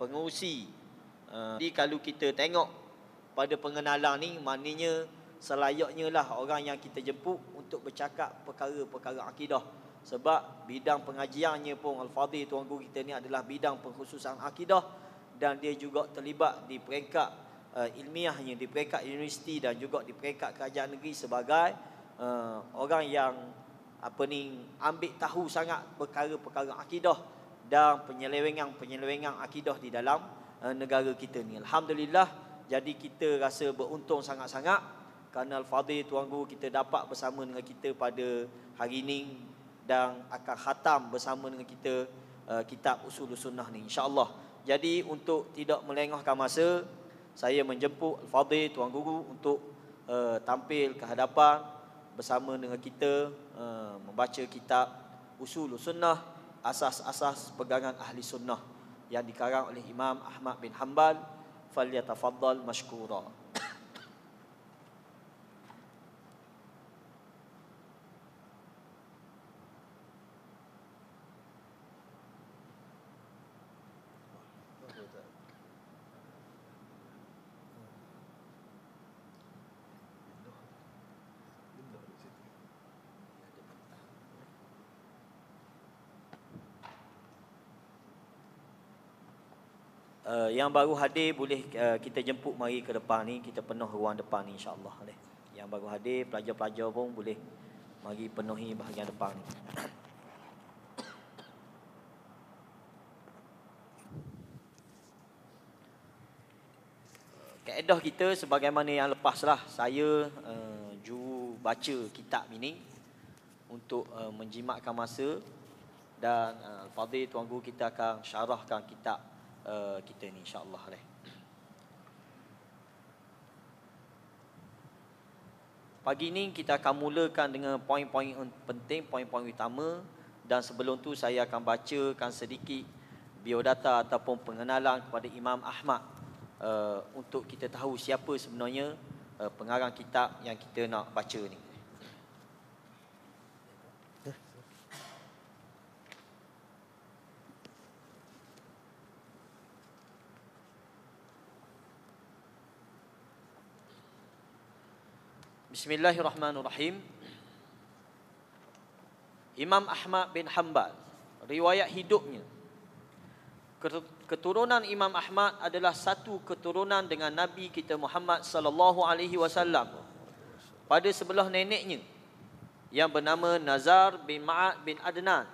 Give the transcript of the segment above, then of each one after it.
pengurusi. Uh, jadi kalau kita tengok pada pengenalan ni maknanya selayaknya lah orang yang kita jemput untuk bercakap perkara-perkara akidah. Sebab bidang pengajiannya pun Al-Fadhil Tuan Guru kita ni adalah bidang pengkhususan akidah dan dia juga terlibat di peringkat uh, ilmiahnya di peringkat universiti dan juga di peringkat kerajaan negeri sebagai uh, orang yang apa ni ambil tahu sangat perkara-perkara akidah dan penyelewengan-penyelewengan akidah di dalam uh, negara kita ni. Alhamdulillah jadi kita rasa beruntung sangat-sangat kerana Al-Fadhil Tuan Guru kita dapat bersama dengan kita pada hari ini dan akan khatam bersama dengan kita uh, kitab Usul Sunnah ni insya-Allah. Jadi untuk tidak melengahkan masa, saya menjemput Al-Fadhil Tuan Guru untuk uh, tampil ke hadapan bersama dengan kita uh, membaca kitab Usul Sunnah, asas-asas pegangan ahli sunnah yang dikarang oleh Imam Ahmad bin Hanbal. Falyatafaddal mashkura. uh, yang baru hadir boleh uh, kita jemput mari ke depan ni. Kita penuh ruang depan ni insyaallah boleh. Yang baru hadir pelajar-pelajar pun boleh mari penuhi bahagian depan ni. Kaedah kita sebagaimana yang lepaslah saya uh, juru baca kitab ini untuk uh, menjimatkan masa. Dan uh, Fadil Tuan Guru kita akan syarahkan kitab uh, kita ni insyaAllah leh. Pagi ni kita akan mulakan dengan poin-poin penting, poin-poin utama dan sebelum tu saya akan bacakan sedikit biodata ataupun pengenalan kepada Imam Ahmad uh, untuk kita tahu siapa sebenarnya uh, pengarang kitab yang kita nak baca ni. Bismillahirrahmanirrahim. Imam Ahmad bin Hanbal, riwayat hidupnya. Keturunan Imam Ahmad adalah satu keturunan dengan Nabi kita Muhammad sallallahu alaihi wasallam. Pada sebelah neneknya yang bernama Nazar bin Ma'ad bin Adnan.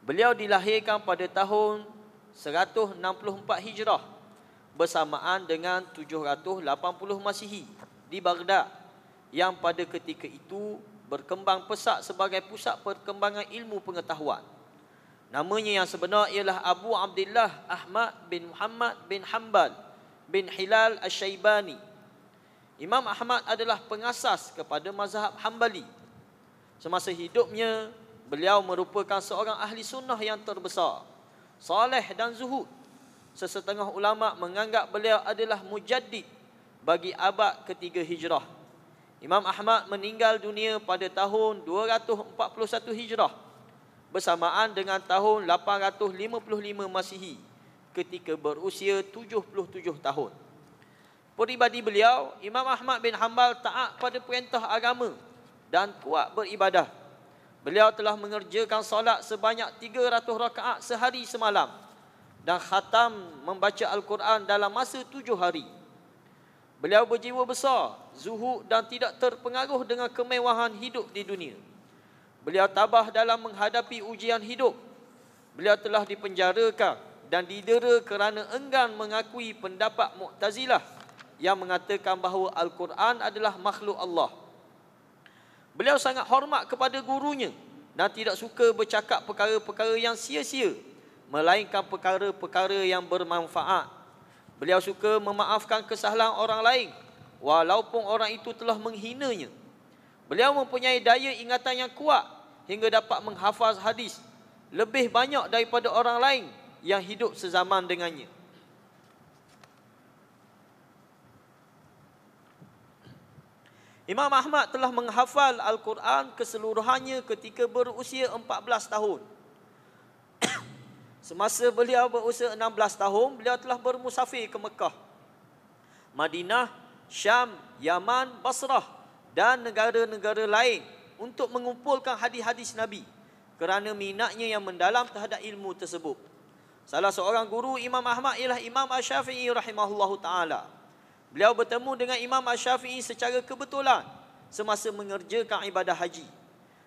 Beliau dilahirkan pada tahun 164 Hijrah bersamaan dengan 780 Masihi di Baghdad yang pada ketika itu berkembang pesat sebagai pusat perkembangan ilmu pengetahuan. Namanya yang sebenar ialah Abu Abdullah Ahmad bin Muhammad bin Hanbal bin Hilal Asy-Syaibani. Imam Ahmad adalah pengasas kepada mazhab Hambali. Semasa hidupnya, beliau merupakan seorang ahli sunnah yang terbesar, saleh dan zuhud. Sesetengah ulama menganggap beliau adalah mujaddid bagi abad ketiga hijrah. Imam Ahmad meninggal dunia pada tahun 241 hijrah bersamaan dengan tahun 855 Masihi ketika berusia 77 tahun. Peribadi beliau, Imam Ahmad bin Hanbal taat pada perintah agama dan kuat beribadah. Beliau telah mengerjakan solat sebanyak 300 rakaat sehari semalam dan khatam membaca Al-Quran dalam masa tujuh hari. Beliau berjiwa besar, zuhud dan tidak terpengaruh dengan kemewahan hidup di dunia. Beliau tabah dalam menghadapi ujian hidup. Beliau telah dipenjarakan dan didera kerana enggan mengakui pendapat Mu'tazilah yang mengatakan bahawa Al-Quran adalah makhluk Allah. Beliau sangat hormat kepada gurunya dan tidak suka bercakap perkara-perkara yang sia-sia melainkan perkara-perkara yang bermanfaat Beliau suka memaafkan kesalahan orang lain walaupun orang itu telah menghinanya. Beliau mempunyai daya ingatan yang kuat hingga dapat menghafaz hadis lebih banyak daripada orang lain yang hidup sezaman dengannya. Imam Ahmad telah menghafal Al-Quran keseluruhannya ketika berusia 14 tahun. Semasa beliau berusia 16 tahun, beliau telah bermusafir ke Mekah, Madinah, Syam, Yaman, Basrah dan negara-negara lain untuk mengumpulkan hadis-hadis Nabi kerana minatnya yang mendalam terhadap ilmu tersebut. Salah seorang guru Imam Ahmad ialah Imam Ash-Syafi'i rahimahullahu taala. Beliau bertemu dengan Imam Ash-Syafi'i secara kebetulan semasa mengerjakan ibadah haji.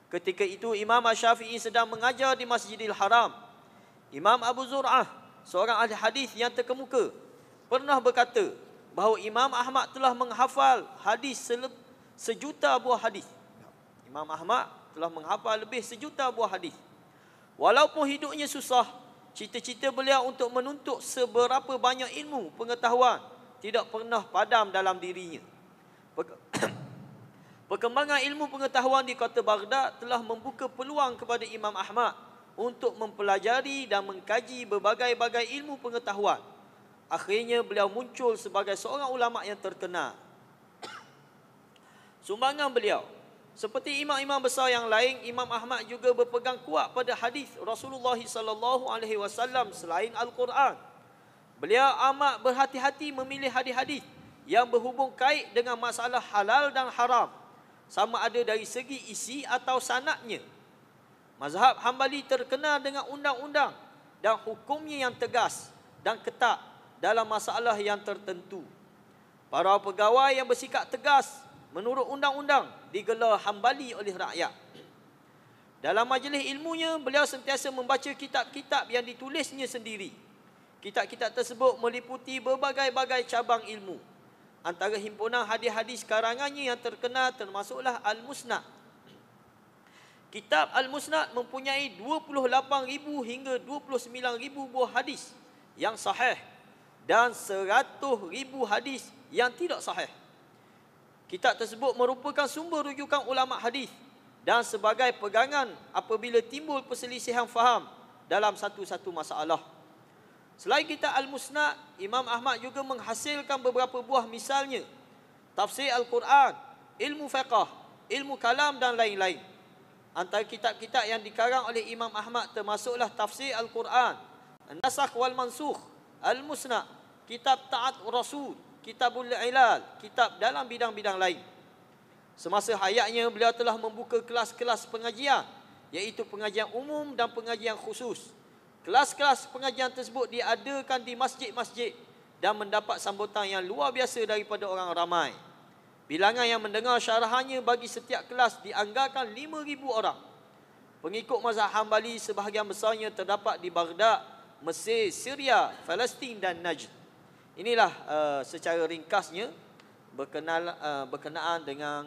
Ketika itu Imam Ash-Syafi'i sedang mengajar di Masjidil Haram Imam Abu Zur'ah, seorang ahli hadis yang terkemuka, pernah berkata bahawa Imam Ahmad telah menghafal hadis sejuta buah hadis. Imam Ahmad telah menghafal lebih sejuta buah hadis. Walaupun hidupnya susah, cita-cita beliau untuk menuntut seberapa banyak ilmu pengetahuan tidak pernah padam dalam dirinya. Perkembangan ilmu pengetahuan di kota Baghdad telah membuka peluang kepada Imam Ahmad untuk mempelajari dan mengkaji berbagai-bagai ilmu pengetahuan. Akhirnya beliau muncul sebagai seorang ulama yang terkenal. Sumbangan beliau seperti imam-imam besar yang lain, Imam Ahmad juga berpegang kuat pada hadis Rasulullah sallallahu alaihi wasallam selain Al-Quran. Beliau amat berhati-hati memilih hadis-hadis yang berhubung kait dengan masalah halal dan haram, sama ada dari segi isi atau sanadnya. Mazhab Hambali terkenal dengan undang-undang dan hukumnya yang tegas dan ketat dalam masalah yang tertentu. Para pegawai yang bersikap tegas menurut undang-undang digelar Hambali oleh rakyat. Dalam majlis ilmunya, beliau sentiasa membaca kitab-kitab yang ditulisnya sendiri. Kitab-kitab tersebut meliputi berbagai-bagai cabang ilmu. Antara himpunan hadis-hadis karangannya yang terkenal termasuklah Al-Musnad Kitab Al-Musnad mempunyai 28,000 hingga 29,000 buah hadis yang sahih dan 100,000 hadis yang tidak sahih. Kitab tersebut merupakan sumber rujukan ulama hadis dan sebagai pegangan apabila timbul perselisihan faham dalam satu-satu masalah. Selain kitab Al-Musnad, Imam Ahmad juga menghasilkan beberapa buah misalnya tafsir Al-Quran, ilmu fiqah, ilmu kalam dan lain-lain. Antara kitab-kitab yang dikarang oleh Imam Ahmad termasuklah tafsir Al-Quran, Nasakh wal Mansukh, Al-Musna, kitab Ta'at Rasul, Kitabul Ilal, kitab dalam bidang-bidang lain. Semasa hayatnya beliau telah membuka kelas-kelas pengajian iaitu pengajian umum dan pengajian khusus. Kelas-kelas pengajian tersebut diadakan di masjid-masjid dan mendapat sambutan yang luar biasa daripada orang ramai. Bilangan yang mendengar syarahannya bagi setiap kelas dianggarkan 5,000 orang. Pengikut mazhab Hambali sebahagian besarnya terdapat di Baghdad, Mesir, Syria, Palestin dan Najd. Inilah uh, secara ringkasnya berkenal, uh, berkenaan dengan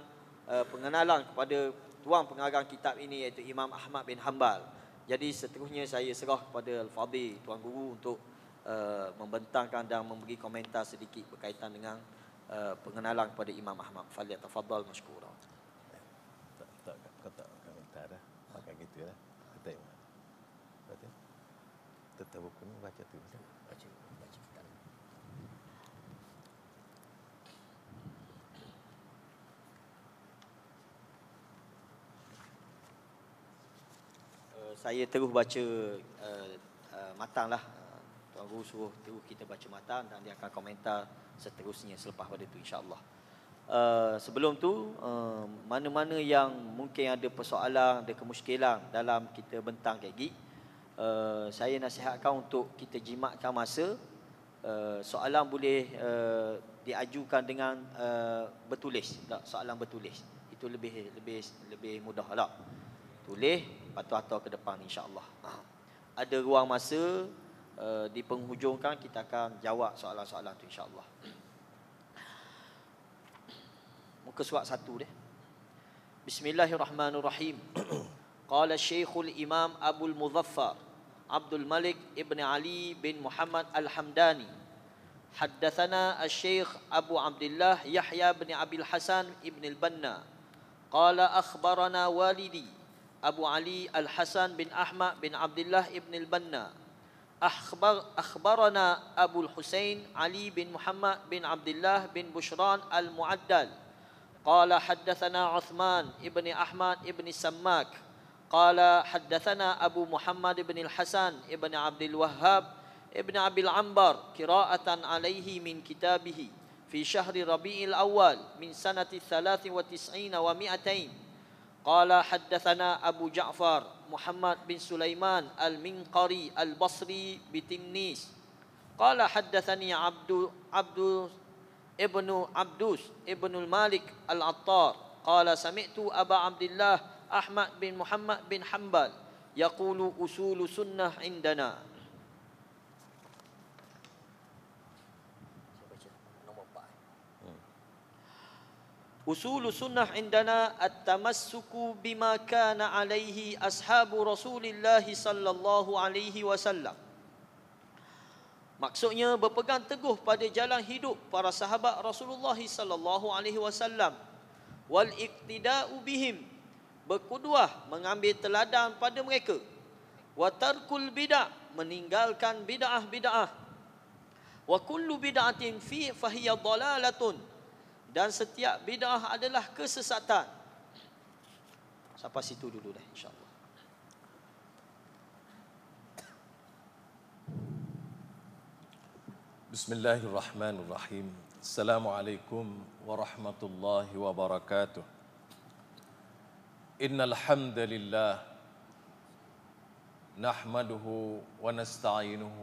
uh, pengenalan kepada tuan pengarang kitab ini iaitu Imam Ahmad bin Hanbal. Jadi seterusnya saya serah kepada Al-Fadhil Tuan Guru untuk uh, membentangkan dan memberi komentar sedikit berkaitan dengan uh, pengenalan kepada Imam Ahmad. Faliat tafadhal mashkura. Tak tak kata komentar dah. Pakai gitu lah. Kata mana? Baca. Tetap buku ni baca tu. Baca. Baca. Uh, saya terus baca uh, uh, matang lah. Uh, Tuan Guru suruh terus kita baca matang dan dia akan komentar seterusnya selepas pada itu insyaAllah. Uh, sebelum tu, uh, mana-mana yang mungkin ada persoalan, ada kemuskilan dalam kita bentang gini, uh, saya nasihatkan untuk kita jimatkan masa. Uh, soalan boleh uh, diajukan dengan uh, bertulis, tak? soalan bertulis. Itu lebih lebih lebih mudah lah. Tulis, patut-patut ke depan insyaAllah. Ada ruang masa, uh, di penghujung kan kita akan jawab soalan-soalan tu insyaAllah. Muka surat satu deh. Bismillahirrahmanirrahim. Qala Syekhul Imam Abu Muzaffar Abdul Malik Ibn Ali bin Muhammad Al-Hamdani حدثنا الشيخ أبو عبد الله يحيى بن أبي الحسن ابن البنا قال أخبرنا والدي أبو علي الحسن بن أحمد بن عبد الله ابن البنا أخبر أخبرنا أبو الحسين علي بن محمد بن عبد الله بن بشران المعدل قال حدثنا عثمان ابن أحمد ابن سماك قال حدثنا أبو محمد بن الحسن ابن عبد الوهاب ابن أبي العنبر قراءة عليه من كتابه في شهر ربيع الأول من سنة ثلاث وتسعين ومائتين قال حدثنا أبو جعفر Muhammad bin Sulaiman Al-Minqari Al-Basri Bitimnis Qala haddathani Abdu Abdu Ibnu Abdus Ibnu Malik Al-Attar. Qala sami'tu Aba Abdullah Ahmad bin Muhammad bin Hanbal Yaqulu usulu sunnah indana. Usul sunnah indana at-tamassuku bima kana alaihi ashabu Rasulillah sallallahu alaihi wasallam. Maksudnya berpegang teguh pada jalan hidup para sahabat Rasulullah sallallahu alaihi wasallam. Wal iqtida'u bihim berkuduah mengambil teladan pada mereka. Wa tarkul bid'ah meninggalkan bid'ah-bid'ah. Wa kullu bid'atin fi fahiya dalalatun dan setiap bid'ah adalah kesesatan sampai situ dulu dah insyaallah بسم الله الرحمن الرحيم السلام عليكم ورحمة الله وبركاته إن الحمد لله نحمده ونستعينه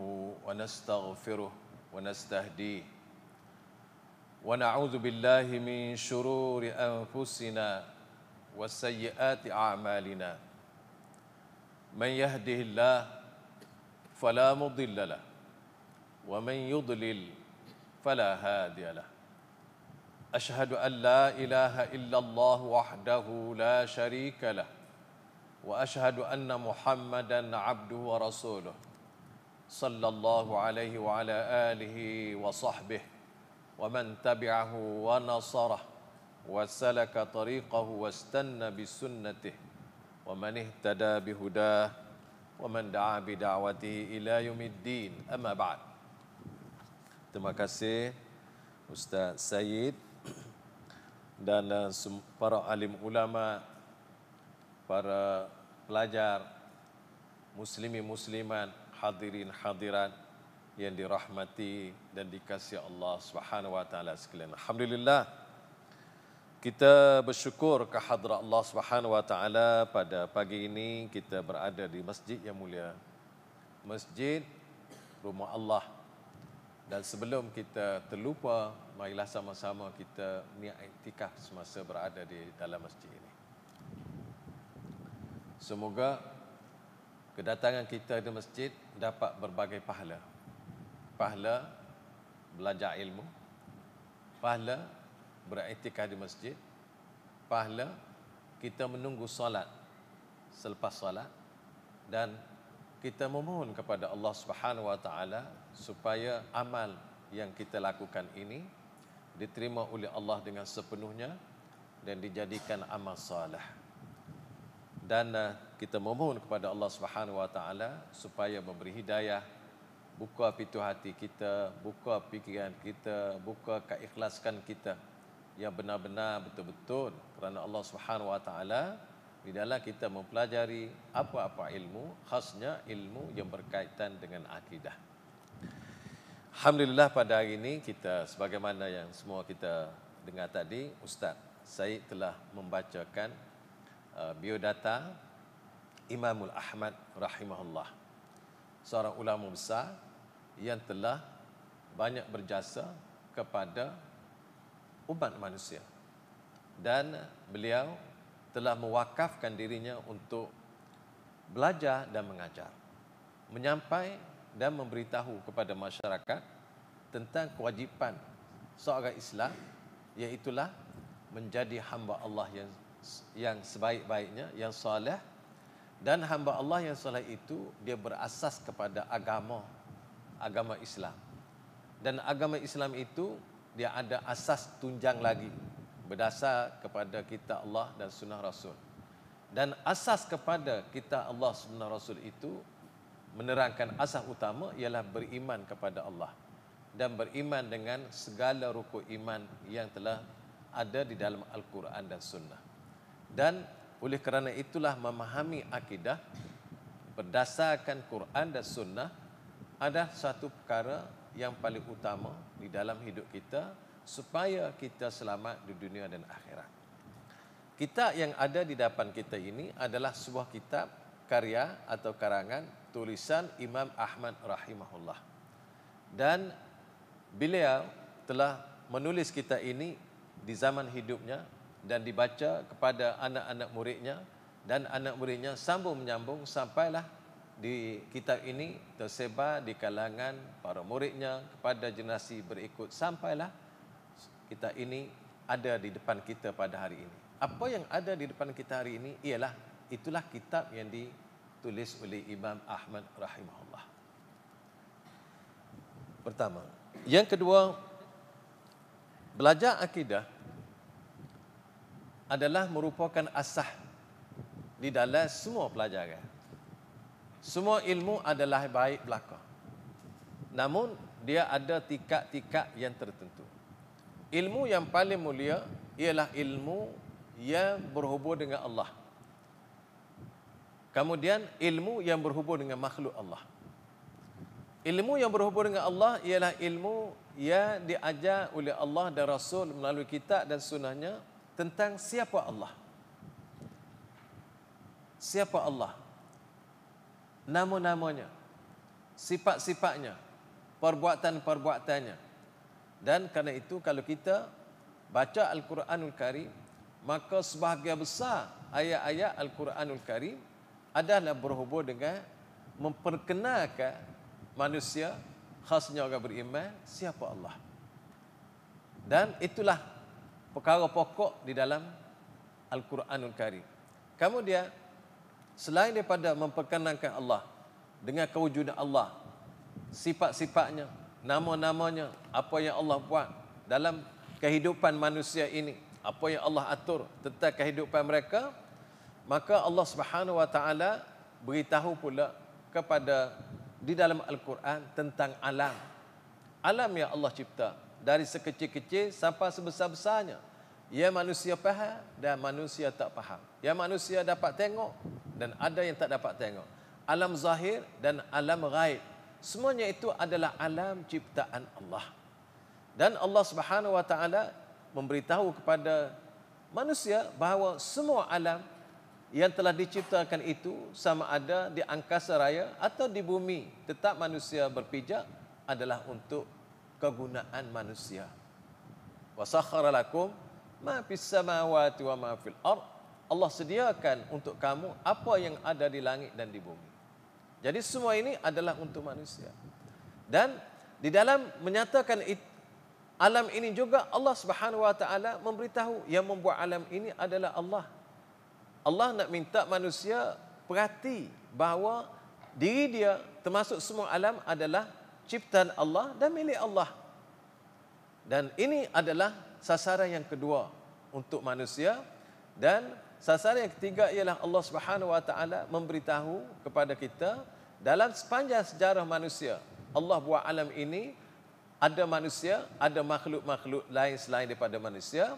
ونستغفره ونستهديه ونعوذ بالله من شرور أنفسنا وسيئات أعمالنا. من يهده الله فلا مضل له ومن يضلل فلا هادي له. أشهد أن لا إله إلا الله وحده لا شريك له وأشهد أن محمدا عبده ورسوله صلى الله عليه وعلى آله وصحبه. ومن تبعه ونصره وسلك طريقه واستنى بسنته ومن اهتدى بهداه ومن دعا بدعوته الى يوم الدين اما بعد Terima kasih Ustaz Said dan uh, para alim ulama, para pelajar, muslimi musliman, hadirin hadirat yang dirahmati dan dikasihi Allah Subhanahu wa taala sekalian. Alhamdulillah kita bersyukur kehadrat Allah Subhanahu wa taala pada pagi ini kita berada di masjid yang mulia. Masjid rumah Allah dan sebelum kita terlupa, marilah sama-sama kita niat iktikaf semasa berada di dalam masjid ini. Semoga kedatangan kita di masjid dapat berbagai pahala. Pahala belajar ilmu, pahala beriktikaf di masjid, pahala kita menunggu solat selepas solat. Dan kita memohon kepada Allah Subhanahu wa taala supaya amal yang kita lakukan ini diterima oleh Allah dengan sepenuhnya dan dijadikan amal saleh. Dan uh, kita memohon kepada Allah Subhanahu Wa Taala supaya memberi hidayah, buka pintu hati kita, buka fikiran kita, buka keikhlaskan kita. Yang benar-benar betul-betul. Kerana Allah Subhanahu Wa Taala di dalam kita mempelajari apa-apa ilmu, khasnya ilmu yang berkaitan dengan akidah. Alhamdulillah pada hari ini kita sebagaimana yang semua kita dengar tadi Ustaz Said telah membacakan uh, biodata Imamul Ahmad rahimahullah. Seorang ulama besar yang telah banyak berjasa kepada umat manusia. Dan beliau telah mewakafkan dirinya untuk belajar dan mengajar. Menyampai dan memberitahu kepada masyarakat tentang kewajipan seorang Islam iaitulah menjadi hamba Allah yang yang sebaik-baiknya yang soleh dan hamba Allah yang soleh itu dia berasas kepada agama agama Islam. Dan agama Islam itu dia ada asas tunjang lagi. Berdasar kepada kita Allah dan sunnah Rasul. Dan asas kepada kita Allah sunnah Rasul itu menerangkan asas utama ialah beriman kepada Allah. Dan beriman dengan segala rukun iman yang telah ada di dalam Al-Quran dan Sunnah. Dan Oleh kerana itulah memahami akidah berdasarkan Quran dan Sunnah adalah satu perkara yang paling utama di dalam hidup kita supaya kita selamat di dunia dan akhirat. Kitab yang ada di depan kita ini adalah sebuah kitab karya atau karangan tulisan Imam Ahmad rahimahullah. Dan beliau telah menulis kitab ini di zaman hidupnya dan dibaca kepada anak-anak muridnya dan anak muridnya sambung menyambung sampailah di kitab ini tersebar di kalangan para muridnya kepada generasi berikut sampailah kitab ini ada di depan kita pada hari ini. Apa yang ada di depan kita hari ini ialah itulah kitab yang ditulis oleh Imam Ahmad rahimahullah. Pertama, yang kedua belajar akidah adalah merupakan asah di dalam semua pelajaran. Semua ilmu adalah baik belaka. Namun dia ada tingkat-tingkat yang tertentu. Ilmu yang paling mulia ialah ilmu yang berhubung dengan Allah. Kemudian ilmu yang berhubung dengan makhluk Allah. Ilmu yang berhubung dengan Allah ialah ilmu yang diajar oleh Allah dan Rasul melalui kitab dan sunnahnya tentang siapa Allah. Siapa Allah? Nama-namanya, sifat-sifatnya, perbuatan-perbuatannya. Dan kerana itu kalau kita baca Al-Quranul Karim, maka sebahagian besar ayat-ayat Al-Quranul Karim adalah berhubung dengan memperkenalkan manusia khasnya orang beriman siapa Allah. Dan itulah perkara pokok di dalam Al-Quranul Karim. Kemudian, selain daripada memperkenalkan Allah dengan kewujudan Allah, sifat-sifatnya, nama-namanya, apa yang Allah buat dalam kehidupan manusia ini, apa yang Allah atur tentang kehidupan mereka, maka Allah Subhanahu Wa Taala beritahu pula kepada di dalam Al-Quran tentang alam. Alam yang Allah cipta dari sekecil-kecil sampai sebesar-besarnya. Ya manusia faham dan manusia tak faham. Ya manusia dapat tengok dan ada yang tak dapat tengok. Alam zahir dan alam ghaib. Semuanya itu adalah alam ciptaan Allah. Dan Allah Subhanahu wa taala memberitahu kepada manusia bahawa semua alam yang telah diciptakan itu sama ada di angkasa raya atau di bumi tetap manusia berpijak adalah untuk kegunaan manusia. Wa sakhara lakum ma fis samawati wa ma fil ard. Allah sediakan untuk kamu apa yang ada di langit dan di bumi. Jadi semua ini adalah untuk manusia. Dan di dalam menyatakan alam ini juga Allah Subhanahu wa taala memberitahu yang membuat alam ini adalah Allah. Allah nak minta manusia perhati bahawa diri dia termasuk semua alam adalah ciptaan Allah dan milik Allah. Dan ini adalah sasaran yang kedua untuk manusia dan sasaran yang ketiga ialah Allah Subhanahu Wa Taala memberitahu kepada kita dalam sepanjang sejarah manusia Allah buat alam ini ada manusia, ada makhluk-makhluk lain selain daripada manusia.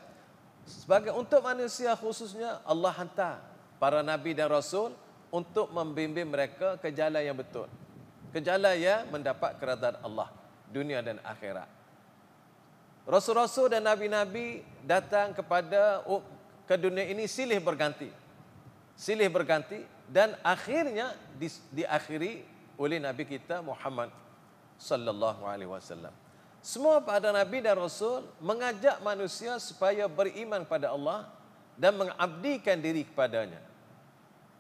Sebagai untuk manusia khususnya Allah hantar para nabi dan rasul untuk membimbing mereka ke jalan yang betul ke jalan yang mendapat keredaan Allah dunia dan akhirat. Rasul-rasul dan nabi-nabi datang kepada ke dunia ini silih berganti. Silih berganti dan akhirnya di, diakhiri oleh nabi kita Muhammad sallallahu alaihi wasallam. Semua para nabi dan rasul mengajak manusia supaya beriman pada Allah dan mengabdikan diri kepadanya.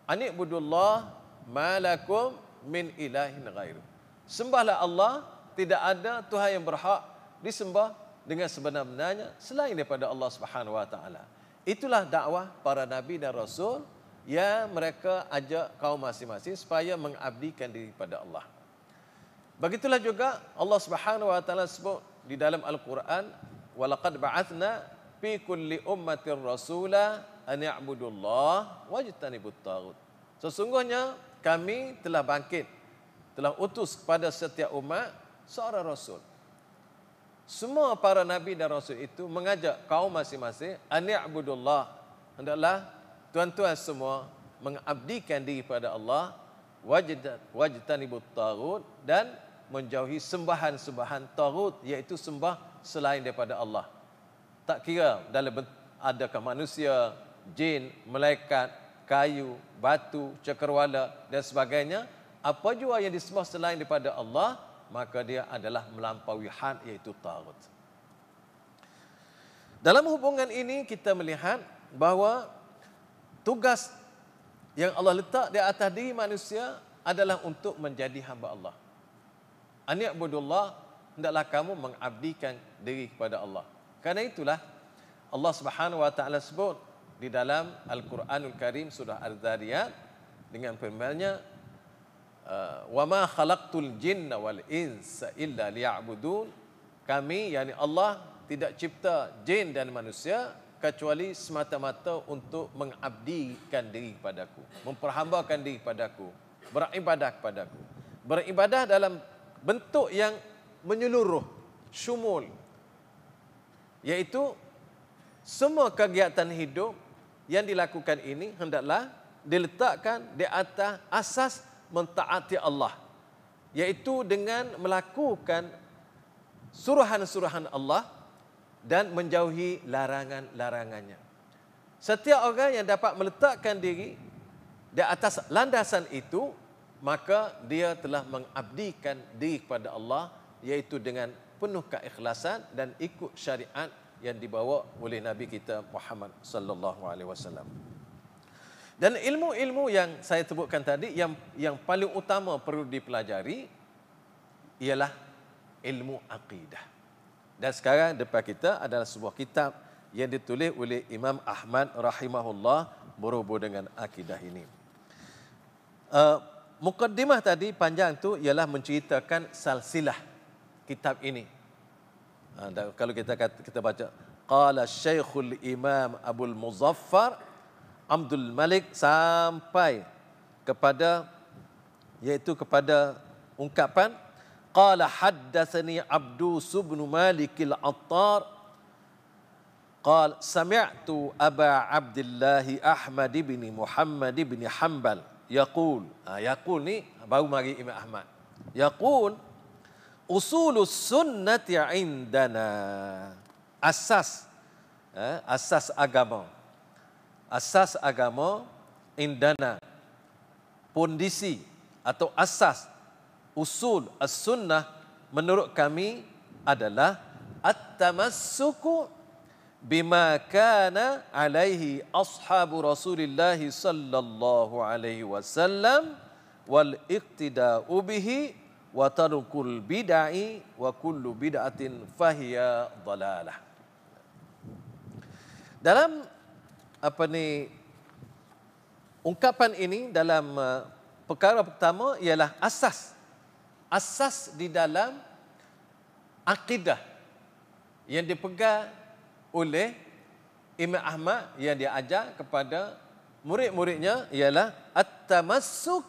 Anik budullah malakum min ilahin ghairu. Sembahlah Allah, tidak ada Tuhan yang berhak disembah dengan sebenar-benarnya selain daripada Allah Subhanahu wa taala. Itulah dakwah para nabi dan rasul yang mereka ajak kaum masing-masing supaya mengabdikan diri kepada Allah. Begitulah juga Allah Subhanahu wa taala sebut di dalam Al-Quran, "Walaqad ba'athna fi kulli ummatin rasula an ya'budullah wajtanibut taghut." Sesungguhnya kami telah bangkit telah utus kepada setiap umat seorang rasul semua para nabi dan rasul itu mengajak kaum masing-masing ani'budullah hendaklah tuan-tuan semua mengabdikan diri pada Allah wajdan wajtanibut tagut dan menjauhi sembahan-sembahan tagut iaitu sembah selain daripada Allah. Tak kira dalam adakah manusia, jin, malaikat, kayu, batu, cakrawala dan sebagainya, apa jua yang disembah selain daripada Allah, maka dia adalah melampaui had iaitu tagut. Dalam hubungan ini kita melihat bahawa tugas yang Allah letak di atas diri manusia adalah untuk menjadi hamba Allah. Ani'budullah hendaklah kamu mengabdikan diri kepada Allah. Karena itulah Allah Subhanahu wa taala sebut di dalam Al-Quranul Karim surah Al-Zariyat dengan firman-Nya wa ma khalaqtul jinna wal insa illa liya'budun kami yakni Allah tidak cipta jin dan manusia kecuali semata-mata untuk mengabdikan diri kepadaku, memperhambakan diri kepadaku, beribadah kepadaku. Beribadah dalam bentuk yang menyeluruh, syumul. Iaitu semua kegiatan hidup yang dilakukan ini hendaklah diletakkan di atas asas mentaati Allah. Iaitu dengan melakukan suruhan-suruhan Allah dan menjauhi larangan-larangannya. Setiap orang yang dapat meletakkan diri di atas landasan itu, maka dia telah mengabdikan diri kepada Allah iaitu dengan penuh keikhlasan dan ikut syariat yang dibawa oleh Nabi kita Muhammad sallallahu alaihi wasallam. Dan ilmu-ilmu yang saya sebutkan tadi yang yang paling utama perlu dipelajari ialah ilmu akidah. Dan sekarang depan kita adalah sebuah kitab yang ditulis oleh Imam Ahmad rahimahullah berhubung dengan akidah ini. Uh, mukaddimah tadi panjang tu ialah menceritakan salsilah kitab ini. Uh, kalau kita kata, kita baca qala Syekhul Imam Abdul Muzaffar Abdul Malik sampai kepada yaitu kepada ungkapan qala haddatsani Abdu Subn Malik al-Attar qal sami'tu Aba Abdullah Ahmad bin Muhammad bin Hanbal yaqul. Ha, yaqul ni baru mari Imam Ahmad. Yaqul usulus sunnati indana. Asas eh, asas agama asas agama indana pondisi atau asas usul as-sunnah menurut kami adalah at-tamassuku bima kana alaihi ashabu Rasulillah sallallahu alaihi wasallam wal iqtida'u bihi wa tarkul bid'ai wa kullu bid'atin fahiya dalalah. Dalam apa ni ungkapan ini dalam uh, perkara pertama ialah asas asas di dalam akidah yang dipegang oleh Imam Ahmad yang dia ajar kepada murid-muridnya ialah at-tamassuk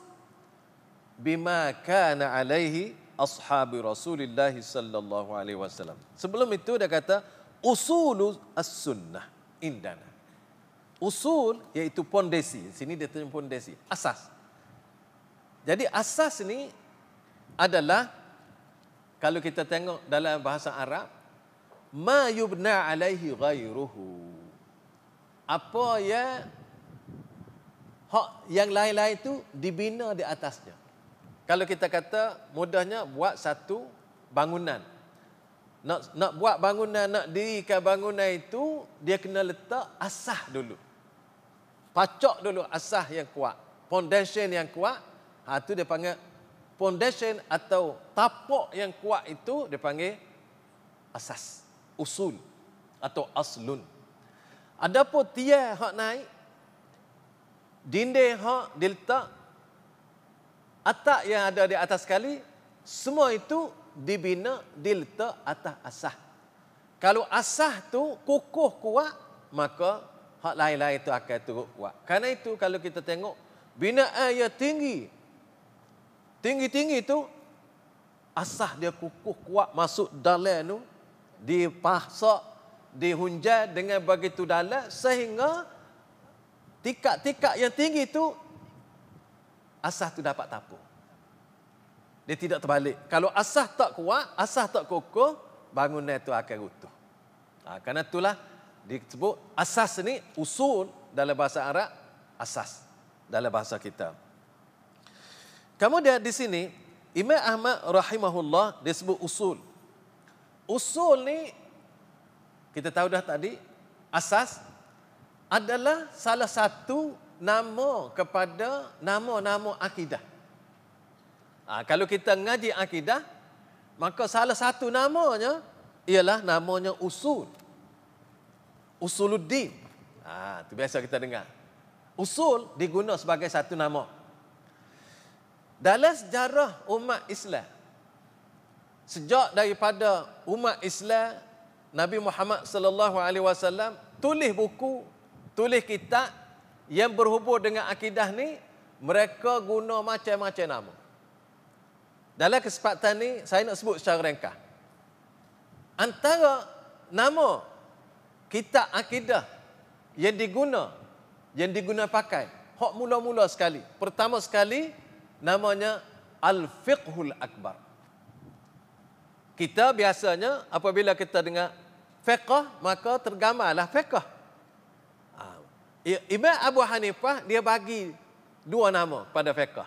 bima kana alaihi ashabi Rasulullah sallallahu alaihi wasallam. Sebelum itu dia kata usul as-sunnah indana. Usul iaitu pondasi. Sini dia tulis pondasi, asas. Jadi asas ni adalah kalau kita tengok dalam bahasa Arab ma yubna alaihi ghairuhu. Apa ya hak yang lain-lain itu dibina di atasnya. Kalau kita kata mudahnya buat satu bangunan. Nak nak buat bangunan nak dirikan bangunan itu dia kena letak asah dulu pacok dulu asah yang kuat foundation yang kuat ha tu dia panggil foundation atau tapak yang kuat itu dipanggil asas, usul atau aslun. Adapun tiang hak naik, dinding hak diletak, atap yang ada di atas sekali, semua itu dibina diletak atas asah. Kalau asah tu kukuh kuat, maka hak lain-lain itu akan turut kuat. Karena itu kalau kita tengok binaan yang tinggi Tinggi-tinggi itu asah dia kukuh kuat masuk dalam tu dipasak dihunjai dengan begitu dalam sehingga tingkat-tingkat yang tinggi itu asas tu dapat tapu. Dia tidak terbalik. Kalau asas tak kuat, asas tak kokoh, bangunan itu akan runtuh. Ha, kerana itulah disebut asas ni usul dalam bahasa Arab, asas dalam bahasa kita. Kemudian di sini Imam Ahmad rahimahullah disebut usul. Usul ni kita tahu dah tadi asas adalah salah satu nama kepada nama-nama akidah. Ha, kalau kita ngaji akidah, maka salah satu namanya ialah namanya usul. Usuluddin. Ha, itu biasa kita dengar. Usul digunakan sebagai satu nama. Dalam sejarah umat Islam, sejak daripada umat Islam, Nabi Muhammad sallallahu alaihi wasallam tulis buku, tulis kitab yang berhubung dengan akidah ni, mereka guna macam-macam nama. Dalam kesempatan ni saya nak sebut secara ringkas. Antara nama kitab akidah yang diguna yang diguna pakai hak mula-mula sekali. Pertama sekali namanya Al-Fiqhul Akbar. Kita biasanya apabila kita dengar fiqh, maka tergambarlah fiqh. Ha. Imam Abu Hanifah, dia bagi dua nama pada fiqh.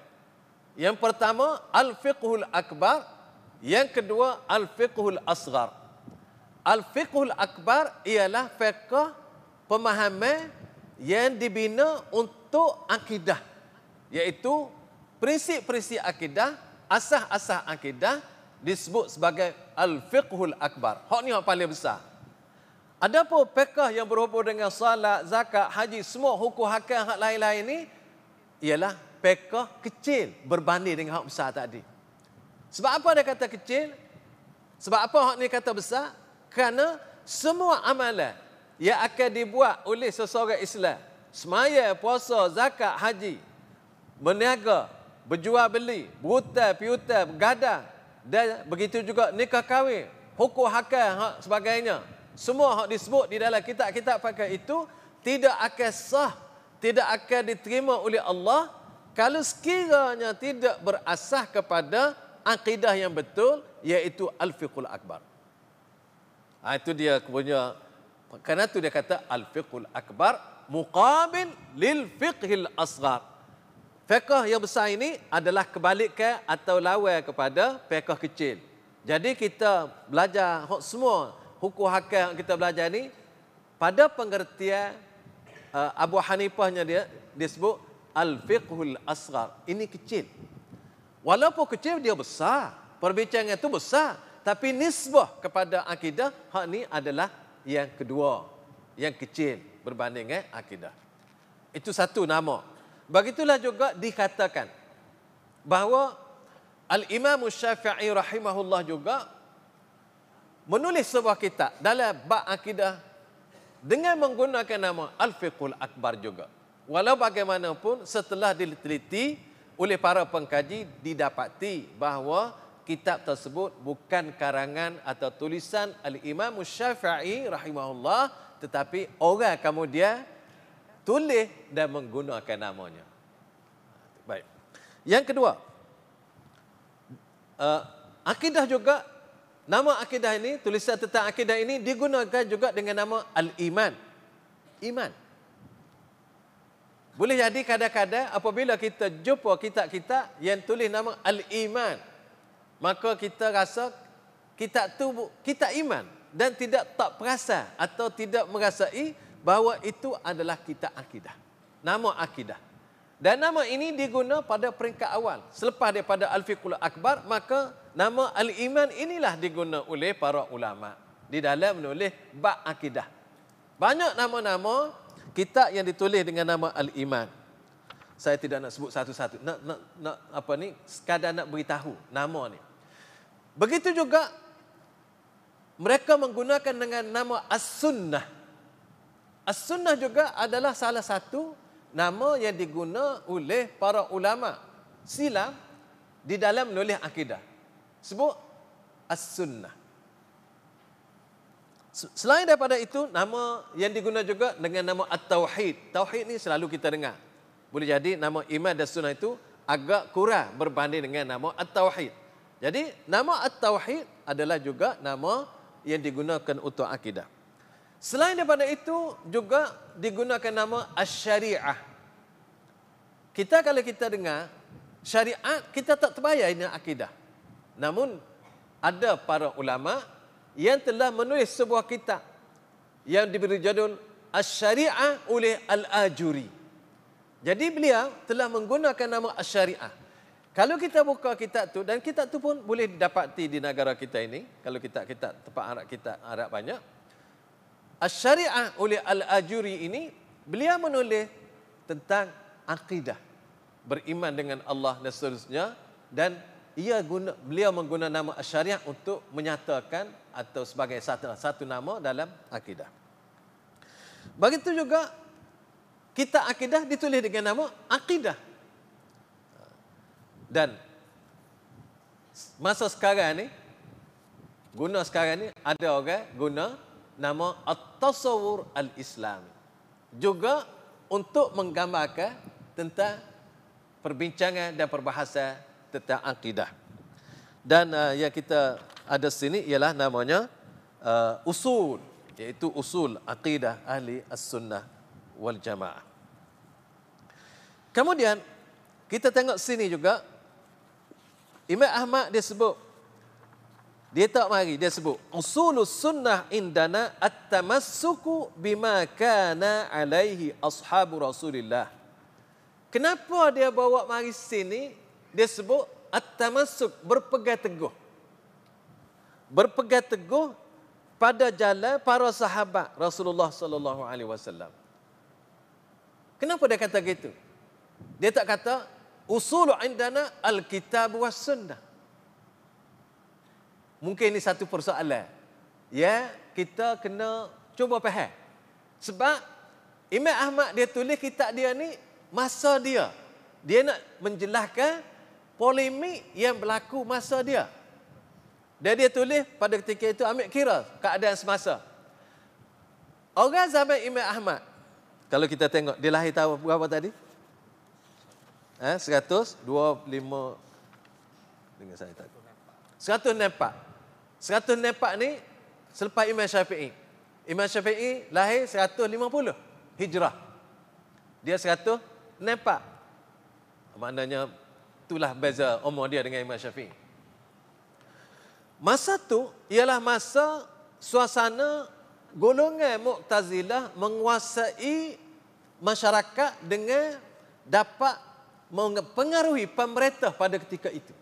Yang pertama, Al-Fiqhul Akbar. Yang kedua, Al-Fiqhul Asgar. Al-Fiqhul Akbar ialah fiqh pemahaman yang dibina untuk akidah. Iaitu prinsip-prinsip akidah, asah-asah akidah disebut sebagai al-fiqhul akbar. Hak ni hak paling besar. Adapun fiqh yang berhubung dengan salat, zakat, haji, semua hukum hakam hak lain-lain ni ialah fiqh kecil berbanding dengan hak besar tadi. Sebab apa dia kata kecil? Sebab apa hak ni kata besar? Kerana semua amalan yang akan dibuat oleh seseorang Islam, semaya, puasa, zakat, haji, berniaga, berjual beli, berhutang, piutang, bergadang dan begitu juga nikah kahwin, hukum hakam hak sebagainya. Semua hak disebut di dalam kitab-kitab pakai itu tidak akan sah, tidak akan diterima oleh Allah kalau sekiranya tidak berasah kepada akidah yang betul iaitu al-fiqhul akbar. Ha, itu dia punya kerana itu dia kata al-fiqhul akbar muqabil lil fiqhil asghar. Fiqh yang besar ini adalah kebalikan atau lawan kepada fiqh kecil. Jadi kita belajar semua hukum hakam yang kita belajar ni pada pengertian uh, Abu Hanifahnya dia disebut al-fiqhul asghar. Ini kecil. Walaupun kecil dia besar. Perbincangan itu besar, tapi nisbah kepada akidah hak ni adalah yang kedua, yang kecil berbanding dengan akidah. Itu satu nama. Begitulah juga dikatakan bahawa Al-Imam Syafi'i rahimahullah juga menulis sebuah kitab dalam bab akidah dengan menggunakan nama Al-Fiqhul Akbar juga. Walau bagaimanapun setelah diteliti oleh para pengkaji didapati bahawa kitab tersebut bukan karangan atau tulisan Al-Imam Syafi'i rahimahullah tetapi orang kemudian tulis dan menggunakan namanya. Baik. Yang kedua, uh, akidah juga nama akidah ini tulisan tentang akidah ini digunakan juga dengan nama al-iman. Iman. Boleh jadi kadang-kadang apabila kita jumpa kitab-kitab yang tulis nama al-iman, maka kita rasa kitab tu kitab iman dan tidak tak perasa atau tidak merasai bahawa itu adalah kitab akidah. Nama akidah. Dan nama ini diguna pada peringkat awal. Selepas daripada Al-Fiqhul Akbar, maka nama Al-Iman inilah diguna oleh para ulama di dalam menulis bab akidah. Banyak nama-nama kitab yang ditulis dengan nama Al-Iman. Saya tidak nak sebut satu-satu. Nak, nak, nak apa ni? Sekadar nak beritahu nama ni. Begitu juga mereka menggunakan dengan nama As-Sunnah. As-sunnah juga adalah salah satu nama yang diguna oleh para ulama silam di dalam menulis akidah. Sebut as-sunnah. Selain daripada itu, nama yang digunakan juga dengan nama At-Tauhid. Tauhid ni selalu kita dengar. Boleh jadi nama iman dan sunnah itu agak kurang berbanding dengan nama At-Tauhid. Jadi nama At-Tauhid adalah juga nama yang digunakan untuk akidah. Selain daripada itu juga digunakan nama Asy-Syariah. Kita kalau kita dengar syariat kita tak terbayar ini akidah. Namun ada para ulama yang telah menulis sebuah kitab yang diberi judul Asy-Syari'ah oleh Al-Ajuri. Jadi beliau telah menggunakan nama Asy-Syari'ah. Kalau kita buka kitab tu dan kitab tu pun boleh didapati di negara kita ini, kalau kita kita tempat Arab kita Arab banyak. Asy-Syari'ah oleh Al-Ajuri ini beliau menulis tentang akidah, beriman dengan Allah dan seterusnya dan ia guna, beliau menggunakan nama syariah untuk menyatakan atau sebagai satu, satu nama dalam akidah. Begitu juga kita akidah ditulis dengan nama akidah. Dan masa sekarang ni guna sekarang ni ada orang guna nama at-tasawwur al-islami. Juga untuk menggambarkan tentang perbincangan dan perbahasan tentang akidah. Dan uh, yang kita ada sini ialah namanya uh, usul, iaitu usul akidah ahli as-sunnah wal jamaah. Kemudian kita tengok sini juga Imam Ahmad dia sebut dia tak mari dia sebut usulus sunnah indana at-tamassuku bima kana alaihi ashabu Rasulillah. Kenapa dia bawa mari sini? dia sebut at-tamassuk berpegang teguh. Berpegang teguh pada jalan para sahabat Rasulullah sallallahu alaihi wasallam. Kenapa dia kata gitu? Dia tak kata usul indana al-kitab was sunnah. Mungkin ini satu persoalan. Ya, kita kena cuba faham. Sebab Imam Ahmad dia tulis kitab dia ni masa dia. Dia nak menjelaskan polemik yang berlaku masa dia. Dan dia tulis pada ketika itu ambil kira keadaan semasa. Orang zaman Imam Ahmad, kalau kita tengok, dia lahir tahun berapa tadi? Eh, 125 dengan saya tadi. 104. 104 ni selepas Imam Syafi'i. Imam Syafi'i lahir 150 Hijrah. Dia 104. Maknanya Itulah beza umur dia dengan Imam Syafi'i. Masa tu ialah masa suasana golongan Mu'tazilah menguasai masyarakat dengan dapat mempengaruhi pemerintah pada ketika itu.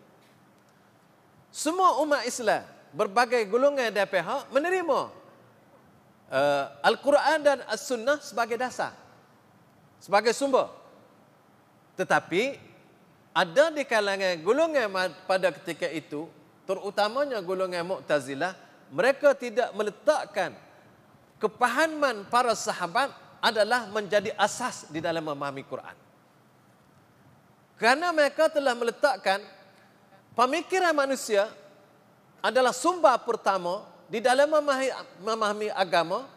Semua umat Islam berbagai golongan dan pihak menerima uh, Al-Quran dan As-Sunnah sebagai dasar. Sebagai sumber. Tetapi ada di kalangan golongan pada ketika itu, terutamanya golongan Mu'tazilah, mereka tidak meletakkan kepahaman para sahabat adalah menjadi asas di dalam memahami Quran. Kerana mereka telah meletakkan pemikiran manusia adalah sumber pertama di dalam memahami, agama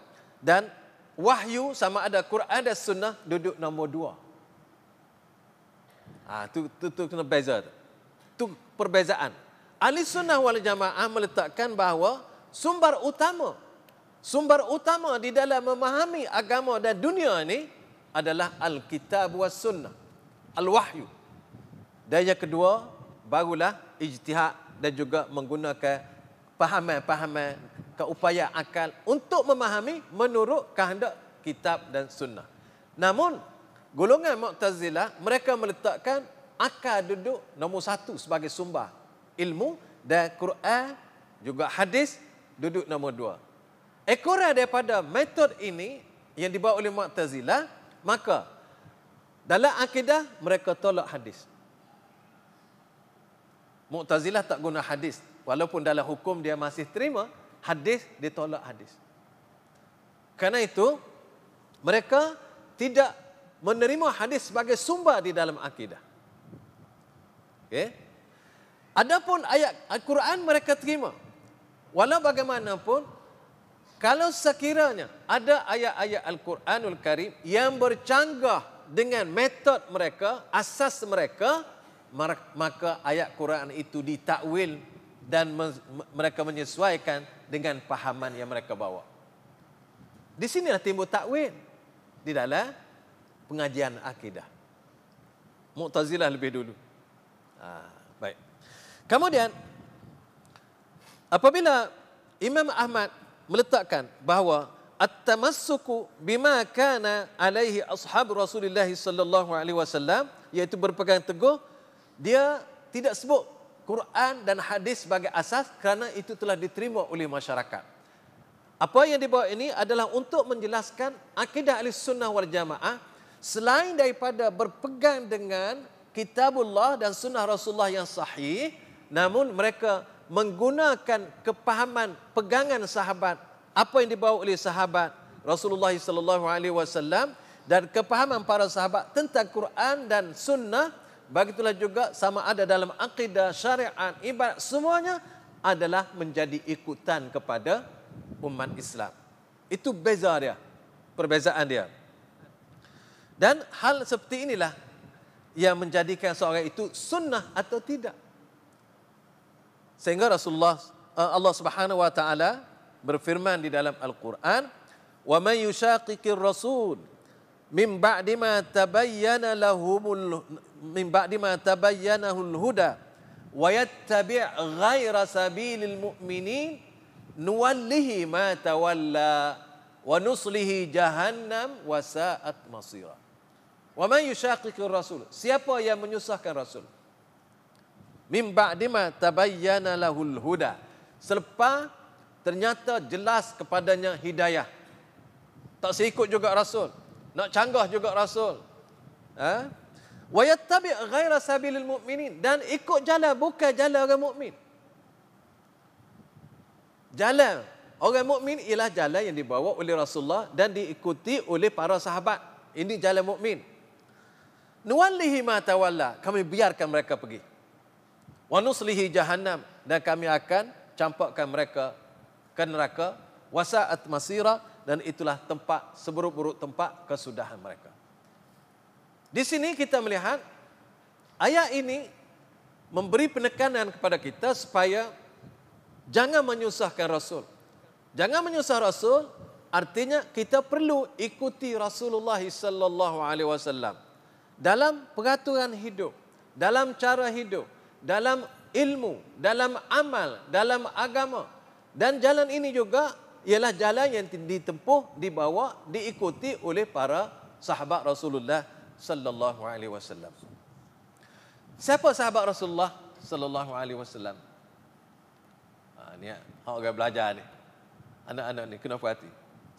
dan wahyu sama ada Quran dan Sunnah duduk nombor dua. Ha, tu, tu, tu kena beza. Tu perbezaan. Ahli sunnah wal jamaah meletakkan bahawa sumber utama sumber utama di dalam memahami agama dan dunia ini adalah Al-Kitab was Sunnah. Al-Wahyu. Dan yang kedua, barulah ijtihad dan juga menggunakan pahaman-pahaman keupayaan akal untuk memahami menurut kehendak kitab dan sunnah. Namun, golongan Mu'tazilah mereka meletakkan akal duduk nombor satu sebagai sumber ilmu dan Quran juga hadis duduk nombor dua. Ekoran daripada metod ini yang dibawa oleh Mu'tazilah maka dalam akidah mereka tolak hadis. Mu'tazilah tak guna hadis walaupun dalam hukum dia masih terima hadis ditolak hadis. Karena itu mereka tidak menerima hadis sebagai sumber di dalam akidah. Okey. Adapun ayat Al-Quran mereka terima. Walau bagaimanapun kalau sekiranya ada ayat-ayat Al-Quranul Karim yang bercanggah dengan metod mereka, asas mereka, maka ayat Quran itu ditakwil dan mereka menyesuaikan dengan pahaman yang mereka bawa. Di sinilah timbul takwil di dalam pengajian akidah. Mu'tazilah lebih dulu. Ha, baik. Kemudian apabila Imam Ahmad meletakkan bahawa at-tamassuku bima kana alaihi ashab Rasulullah sallallahu alaihi wasallam iaitu berpegang teguh dia tidak sebut Quran dan hadis sebagai asas kerana itu telah diterima oleh masyarakat. Apa yang dibawa ini adalah untuk menjelaskan akidah ahli sunnah wal jamaah selain daripada berpegang dengan kitabullah dan sunnah Rasulullah yang sahih namun mereka menggunakan kepahaman pegangan sahabat apa yang dibawa oleh sahabat Rasulullah sallallahu alaihi wasallam dan kepahaman para sahabat tentang Quran dan sunnah begitulah juga sama ada dalam akidah syariat ibadat semuanya adalah menjadi ikutan kepada umat Islam. Itu beza dia perbezaan dia. Dan hal seperti inilah yang menjadikan seorang itu sunnah atau tidak. Sehingga Rasulullah eh, Allah Subhanahu wa taala berfirman di dalam Al-Qur'an, "Wa may yushaqiqir rasul min ba'di ma tabayyana lahumul min ba'di ma tabayyanahul huda wa yattabi' ghayra sabilil mu'minin nuwallihi ma tawalla wa nuslihi jahannam wa sa'at masira." Wa may yushaqiqir rasul? Siapa yang menyusahkan Rasul? Mim ba'dima tabayyana lahul huda. Selepas ternyata jelas kepadanya hidayah. Tak seikut juga Rasul. Nak canggah juga Rasul. Ha? Wa yattabi' ghaira sabilil mu'minin dan ikut jalan bukan jalan orang mukmin. Jalan orang mukmin ialah jalan yang dibawa oleh Rasulullah dan diikuti oleh para sahabat. Ini jalan mukmin. Nuwallihi ma tawalla. Kami biarkan mereka pergi wa nuslihi jahannam dan kami akan campakkan mereka ke neraka wasaat masira dan itulah tempat seburuk-buruk tempat kesudahan mereka. Di sini kita melihat ayat ini memberi penekanan kepada kita supaya jangan menyusahkan Rasul. Jangan menyusah Rasul artinya kita perlu ikuti Rasulullah sallallahu alaihi wasallam dalam peraturan hidup, dalam cara hidup, dalam ilmu, dalam amal, dalam agama. Dan jalan ini juga ialah jalan yang ditempuh, dibawa, diikuti oleh para sahabat Rasulullah sallallahu alaihi wasallam. Siapa sahabat Rasulullah sallallahu alaihi wasallam? Ha ni hak orang belajar ni. Anak-anak ni kena perhati.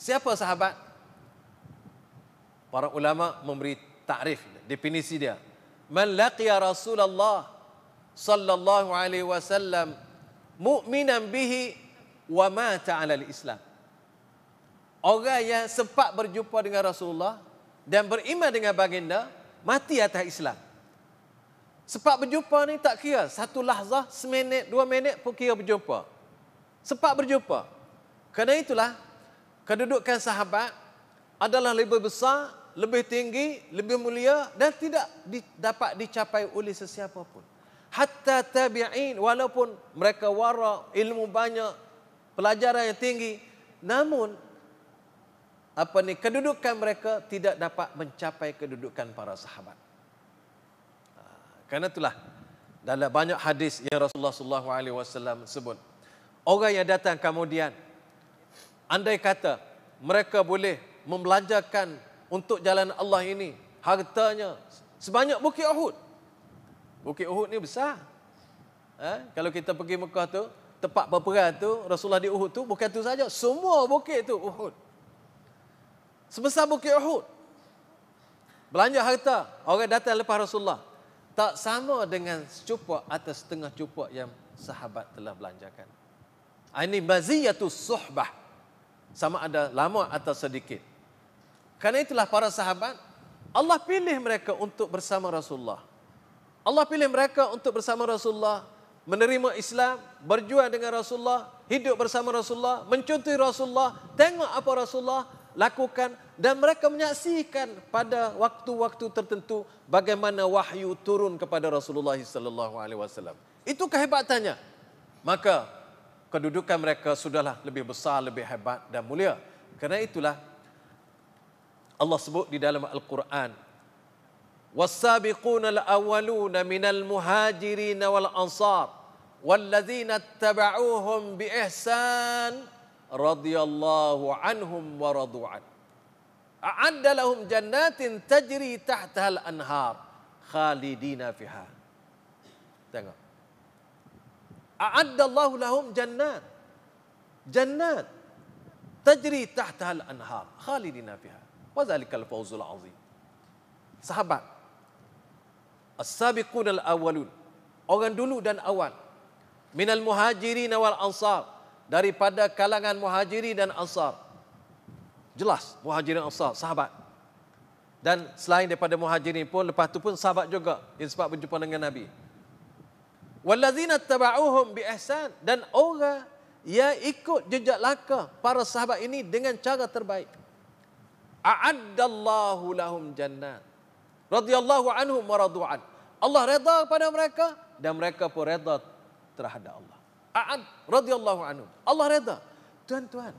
Siapa sahabat? Para ulama memberi takrif, definisi dia. Man laqiya Rasulullah sallallahu alaihi wasallam mu'minan bihi wa mata ala islam orang yang sempat berjumpa dengan Rasulullah dan beriman dengan baginda mati atas Islam. Sempat berjumpa ni tak kira satu lahzah seminit dua minit pun kira berjumpa. Sempat berjumpa. Kerana itulah kedudukan sahabat adalah lebih besar lebih tinggi lebih mulia dan tidak dapat dicapai oleh sesiapa pun. Hatta tabi'in walaupun mereka wara ilmu banyak pelajaran yang tinggi namun apa ni kedudukan mereka tidak dapat mencapai kedudukan para sahabat ha, karena itulah dalam banyak hadis yang Rasulullah sallallahu alaihi wasallam sebut orang yang datang kemudian andai kata mereka boleh membelanjakan untuk jalan Allah ini hartanya sebanyak bukit Uhud Bukit Uhud ni besar. Ha? Kalau kita pergi Mekah tu, tempat berperang tu, Rasulullah di Uhud tu, bukan tu saja. Semua bukit tu Uhud. Sebesar Bukit Uhud. Belanja harta, orang datang lepas Rasulullah. Tak sama dengan secupak atau setengah cupak yang sahabat telah belanjakan. Ha, ini maziyatu suhbah. Sama ada lama atau sedikit. Karena itulah para sahabat, Allah pilih mereka untuk bersama Rasulullah. Allah pilih mereka untuk bersama Rasulullah menerima Islam, berjuang dengan Rasulullah, hidup bersama Rasulullah, mencontohi Rasulullah, tengok apa Rasulullah lakukan dan mereka menyaksikan pada waktu-waktu tertentu bagaimana wahyu turun kepada Rasulullah sallallahu alaihi wasallam. Itu kehebatannya. Maka kedudukan mereka sudahlah lebih besar, lebih hebat dan mulia. Kerana itulah Allah sebut di dalam Al-Quran والسابقون الأولون من المهاجرين والأنصار والذين اتبعوهم بإحسان رضي الله عنهم ورضوا عنه. أعد لهم جنات تجري تحتها الأنهار خالدين فيها. أعد الله لهم جنات. جنات تجري تحتها الأنهار خالدين فيها. وذلك الفوز العظيم. Sahabat as-sabiqun al-awwalun. Orang dulu dan awal. Minal muhajirin wal ansar. Daripada kalangan muhajiri dan ansar. Jelas muhajirin ansar sahabat. Dan selain daripada muhajirin pun lepas tu pun sahabat juga yang sebab berjumpa dengan nabi. Wallazina tabauhum bi ihsan. Dan orang yang ikut jejak langkah para sahabat ini dengan cara terbaik. A'addallahu lahum jannat radhiyallahu anhum wa radu'an. Allah redha kepada mereka dan mereka pun redha terhadap Allah. A'ad radhiyallahu anhum. Allah redha. Tuan-tuan.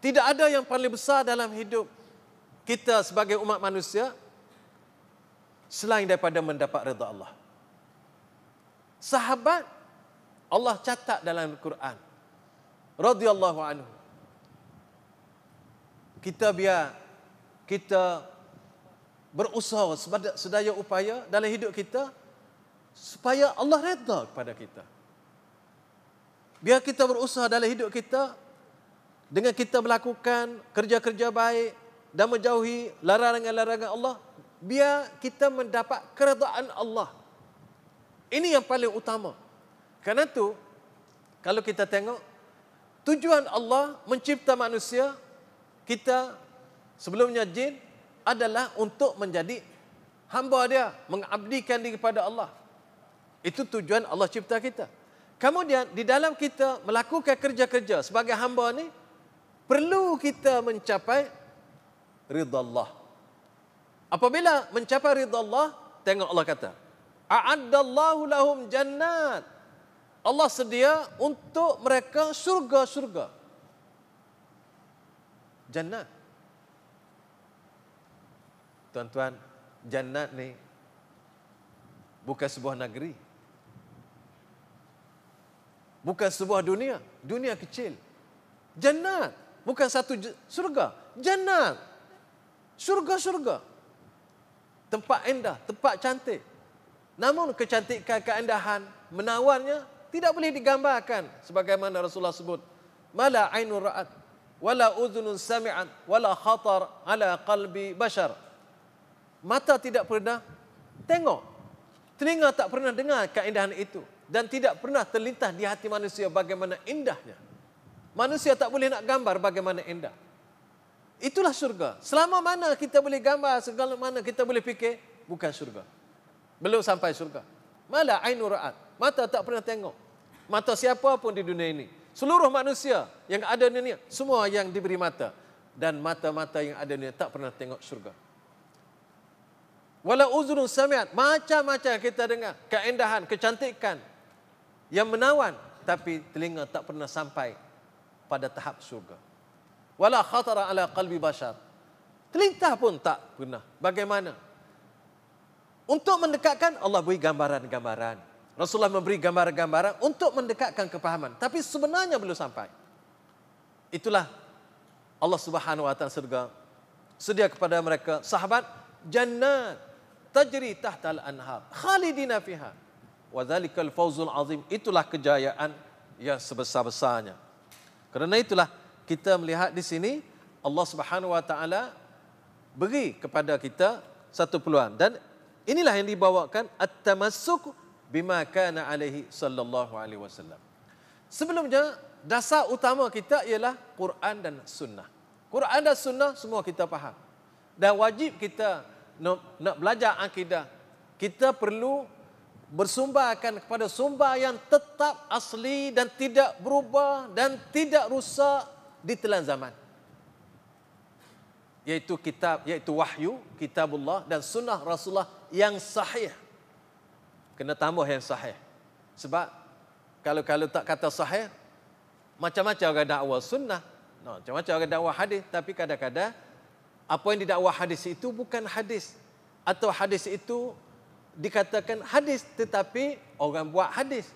Tidak ada yang paling besar dalam hidup kita sebagai umat manusia selain daripada mendapat redha Allah. Sahabat Allah catat dalam Al-Quran radhiyallahu anhu. Kita biar kita berusaha sedaya upaya dalam hidup kita supaya Allah redha kepada kita. Biar kita berusaha dalam hidup kita dengan kita melakukan kerja-kerja baik dan menjauhi larangan-larangan Allah, biar kita mendapat keredaan Allah. Ini yang paling utama. Karena itu, kalau kita tengok, tujuan Allah mencipta manusia, kita sebelumnya jin, adalah untuk menjadi hamba dia, mengabdikan diri kepada Allah. Itu tujuan Allah cipta kita. Kemudian di dalam kita melakukan kerja-kerja sebagai hamba ni perlu kita mencapai ridha Allah. Apabila mencapai ridha Allah, tengok Allah kata, a'addallahu lahum jannat. Allah sedia untuk mereka surga-surga. Jannat. Tuan-tuan, jannat ni bukan sebuah negeri. Bukan sebuah dunia, dunia kecil. Jannat bukan satu surga, jannat. Surga-surga. Tempat indah, tempat cantik. Namun kecantikan keindahan menawarnya tidak boleh digambarkan sebagaimana Rasulullah sebut. Mala ainur ra'at wala udhunun sami'at wala khatar ala qalbi bashar. Mata tidak pernah tengok. Telinga tak pernah dengar keindahan itu. Dan tidak pernah terlintas di hati manusia bagaimana indahnya. Manusia tak boleh nak gambar bagaimana indah. Itulah surga. Selama mana kita boleh gambar, segala mana kita boleh fikir, bukan surga. Belum sampai surga. Malah ainu ra'at. Mata tak pernah tengok. Mata siapa pun di dunia ini. Seluruh manusia yang ada di dunia, semua yang diberi mata. Dan mata-mata yang ada di dunia tak pernah tengok surga. Wala uzrun samiat. Macam-macam kita dengar. Keindahan, kecantikan. Yang menawan. Tapi telinga tak pernah sampai pada tahap surga. Wala khatara ala qalbi bashar. Terlintas pun tak pernah. Bagaimana? Untuk mendekatkan, Allah beri gambaran-gambaran. Rasulullah memberi gambaran-gambaran untuk mendekatkan kepahaman. Tapi sebenarnya belum sampai. Itulah Allah subhanahu wa ta'ala surga. Sedia kepada mereka. Sahabat, jannat tajri tahtal anhar khalidina fiha. Wa dzalikal fawzul azim. Itulah kejayaan yang sebesar-besarnya. Kerana itulah kita melihat di sini Allah Subhanahu wa taala beri kepada kita satu peluang. Dan inilah yang dibawakan at-tamassuk bima kana alaihi sallallahu alaihi wasallam. Sebelumnya dasar utama kita ialah Quran dan sunnah. Quran dan sunnah semua kita faham. Dan wajib kita nak, nak belajar akidah, kita perlu bersumbarkan kepada sumber yang tetap asli dan tidak berubah dan tidak rusak di telan zaman. Yaitu kitab yaitu wahyu kitabullah dan sunnah Rasulullah yang sahih. Kena tambah yang sahih. Sebab kalau kalau tak kata sahih macam-macam orang dakwah sunnah. Macam-macam orang dakwah hadis tapi kadang-kadang apa yang didakwah hadis itu bukan hadis atau hadis itu dikatakan hadis tetapi orang buat hadis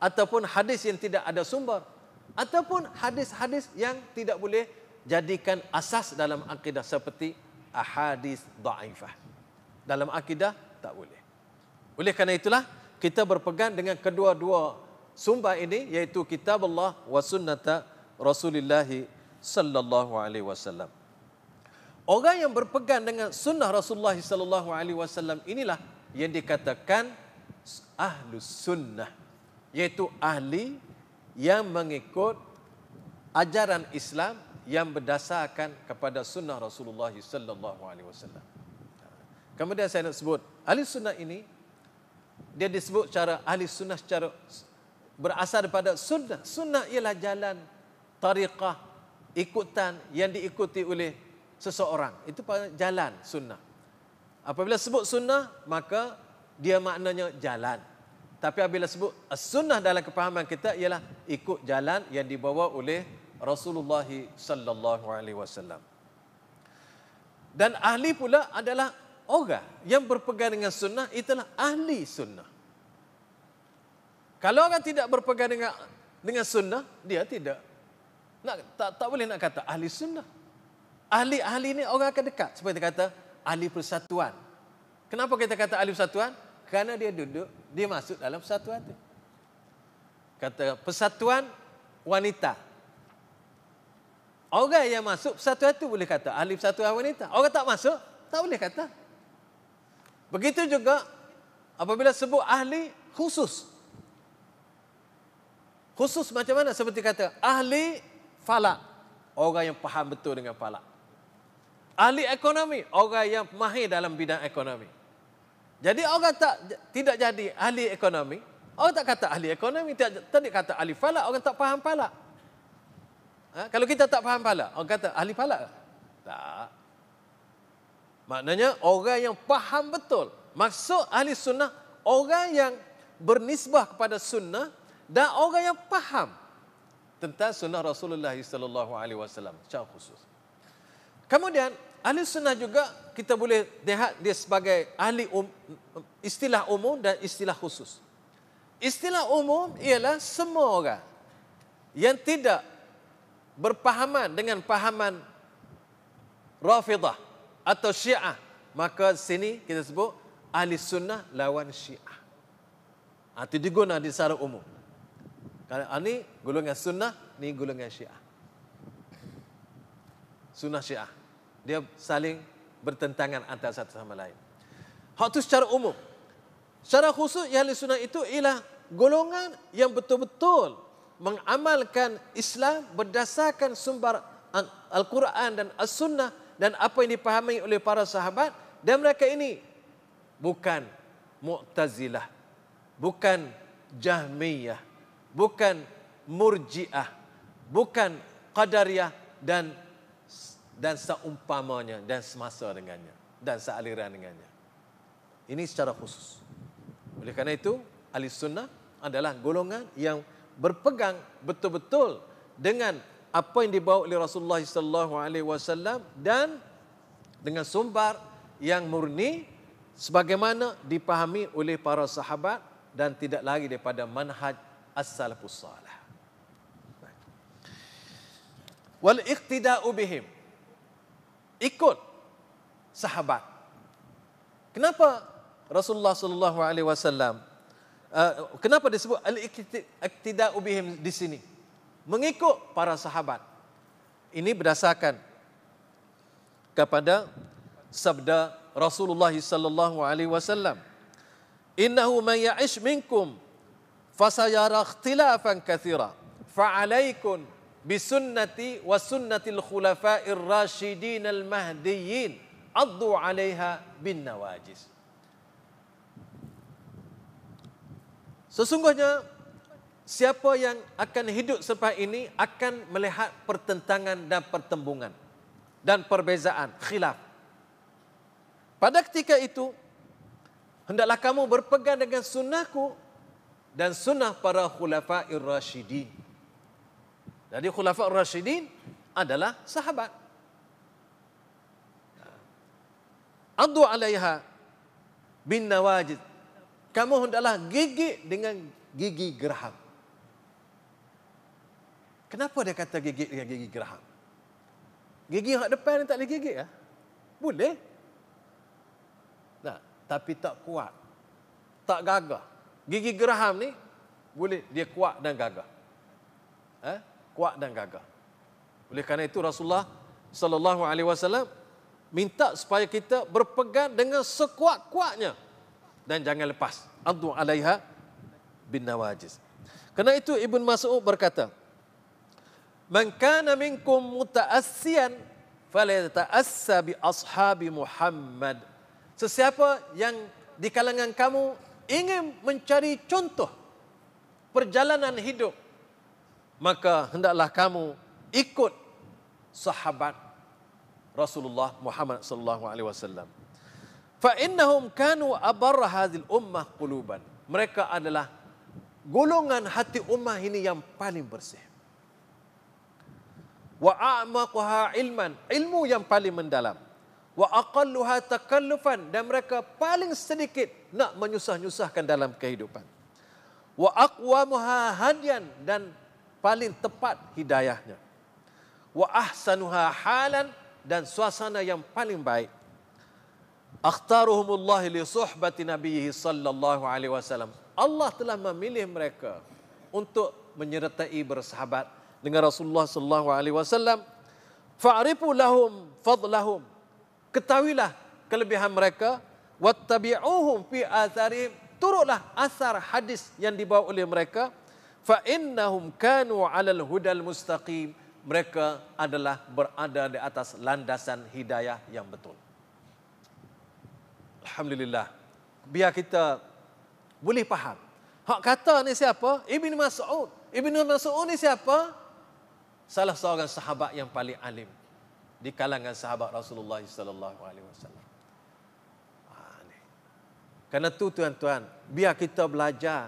ataupun hadis yang tidak ada sumber ataupun hadis-hadis yang tidak boleh jadikan asas dalam akidah seperti ahadis dhaifah. Dalam akidah tak boleh. Oleh kerana itulah kita berpegang dengan kedua-dua sumber ini iaitu kitab Allah wa sunnata Rasulullah sallallahu alaihi wasallam. Orang yang berpegang dengan sunnah Rasulullah sallallahu alaihi wasallam inilah yang dikatakan ahlus sunnah iaitu ahli yang mengikut ajaran Islam yang berdasarkan kepada sunnah Rasulullah sallallahu alaihi wasallam. Kemudian saya nak sebut ahli sunnah ini dia disebut secara ahli sunnah secara berasal daripada sunnah. Sunnah ialah jalan tariqah ikutan yang diikuti oleh seseorang. Itu jalan sunnah. Apabila sebut sunnah maka dia maknanya jalan. Tapi apabila sebut sunnah dalam kepahaman kita ialah ikut jalan yang dibawa oleh Rasulullah sallallahu alaihi wasallam. Dan ahli pula adalah orang yang berpegang dengan sunnah itulah ahli sunnah. Kalau orang tidak berpegang dengan dengan sunnah, dia tidak nak tak tak boleh nak kata ahli sunnah. Ahli-ahli ini orang akan dekat seperti kata ahli persatuan. Kenapa kita kata ahli persatuan? Kerana dia duduk, dia masuk dalam persatuan itu. Kata persatuan wanita. Orang yang masuk persatuan itu boleh kata ahli persatuan wanita. Orang tak masuk, tak boleh kata. Begitu juga apabila sebut ahli khusus. Khusus macam mana? Seperti kata ahli falak. Orang yang faham betul dengan falak. Ahli ekonomi. Orang yang mahir dalam bidang ekonomi. Jadi orang tak tidak jadi ahli ekonomi. Orang tak kata ahli ekonomi. Tadi kata ahli falak. Orang tak faham falak. Ha? Kalau kita tak faham pala, orang kata ahli pala. Tak. Maknanya orang yang faham betul. Maksud ahli sunnah, orang yang bernisbah kepada sunnah dan orang yang faham tentang sunnah Rasulullah sallallahu alaihi wasallam secara khusus. Kemudian ahli sunnah juga kita boleh lihat dia sebagai ahli um, istilah umum dan istilah khusus. Istilah umum ialah semua orang yang tidak berpahaman dengan pahaman Rafidah atau Syiah, maka sini kita sebut ahli sunnah lawan Syiah. Itu diguna di secara umum. Kalau ini golongan sunnah, ni golongan Syiah. Sunnah Syiah. Dia saling bertentangan antara satu sama lain. Hak itu secara umum. Secara khusus, ahli sunnah itu ialah golongan yang betul-betul mengamalkan Islam berdasarkan sumber Al-Quran dan As-Sunnah dan apa yang dipahami oleh para sahabat dan mereka ini bukan Mu'tazilah, bukan Jahmiyah, bukan Murji'ah, bukan Qadariyah dan dan seumpamanya dan semasa dengannya dan sealiran dengannya. Ini secara khusus. Oleh kerana itu, ahli sunnah adalah golongan yang berpegang betul-betul dengan apa yang dibawa oleh Rasulullah sallallahu alaihi wasallam dan dengan sumber yang murni sebagaimana dipahami oleh para sahabat dan tidak lagi daripada manhaj as-salafus salih. Wal iqtida'u bihim. Ikut sahabat. Kenapa Rasulullah sallallahu alaihi wasallam Uh, kenapa disebut al-iktida'u bihim di sini? Mengikut para sahabat. Ini berdasarkan kepada sabda Rasulullah sallallahu alaihi wasallam. Innahu man ya'ish minkum fasayara ikhtilafan katsira. Fa'alaikum bisunnati wa sunnatil khulafa'ir rasyidin al-mahdiyyin. Addu 'alaiha bin nawajis. Sesungguhnya siapa yang akan hidup selepas ini akan melihat pertentangan dan pertembungan dan perbezaan khilaf. Pada ketika itu hendaklah kamu berpegang dengan sunnahku dan sunnah para khulafa'ir rasyidin. Jadi khulafa'ir rasyidin adalah sahabat. Adu alaiha bin nawajid. Kamu hendaklah gigi dengan gigi geraham. Kenapa dia kata gigit dengan gigi geraham? Gigi yang depan ni tak boleh gigit ya? Boleh. Nah, tapi tak kuat. Tak gagah. Gigi geraham ni boleh dia kuat dan gagah. Eh? Kuat dan gagah. Oleh kerana itu Rasulullah sallallahu alaihi wasallam minta supaya kita berpegang dengan sekuat-kuatnya dan jangan lepas. Adu alaiha bin nawajiz. Kerana itu Ibn Mas'ud berkata, Man kana minkum muta'assiyan falyata'assa bi ashabi Muhammad. Sesiapa yang di kalangan kamu ingin mencari contoh perjalanan hidup maka hendaklah kamu ikut sahabat Rasulullah Muhammad sallallahu alaihi wasallam. Fa innahum kanu abar hadhil ummah quluban. Mereka adalah golongan hati ummah ini yang paling bersih wa a'maquha ilman ilmu yang paling mendalam wa aqalluha takallufan dan mereka paling sedikit nak menyusah-nyusahkan dalam kehidupan wa aqwamuha hadian dan paling tepat hidayahnya. Wa ahsanuha halan dan suasana yang paling baik. Akhtaruhumullah li suhbati nabiyhi sallallahu alaihi wasallam. Allah telah memilih mereka untuk menyertai bersahabat dengan Rasulullah sallallahu alaihi wasallam. Fa'rifu lahum fadlahum. Ketahuilah kelebihan mereka. Wattabi'uhum fi atharihim. Turutlah asar hadis yang dibawa oleh mereka fa innahum kanu 'alal hudal mustaqim. Mereka adalah berada di atas landasan hidayah yang betul. Alhamdulillah. Biar kita boleh faham. Hak kata ni siapa? Ibnu mas'ud. Ibnu mas'ud ni siapa? Salah seorang sahabat yang paling alim di kalangan sahabat Rasulullah sallallahu alaihi wasallam. Karena tu tuan-tuan, biar kita belajar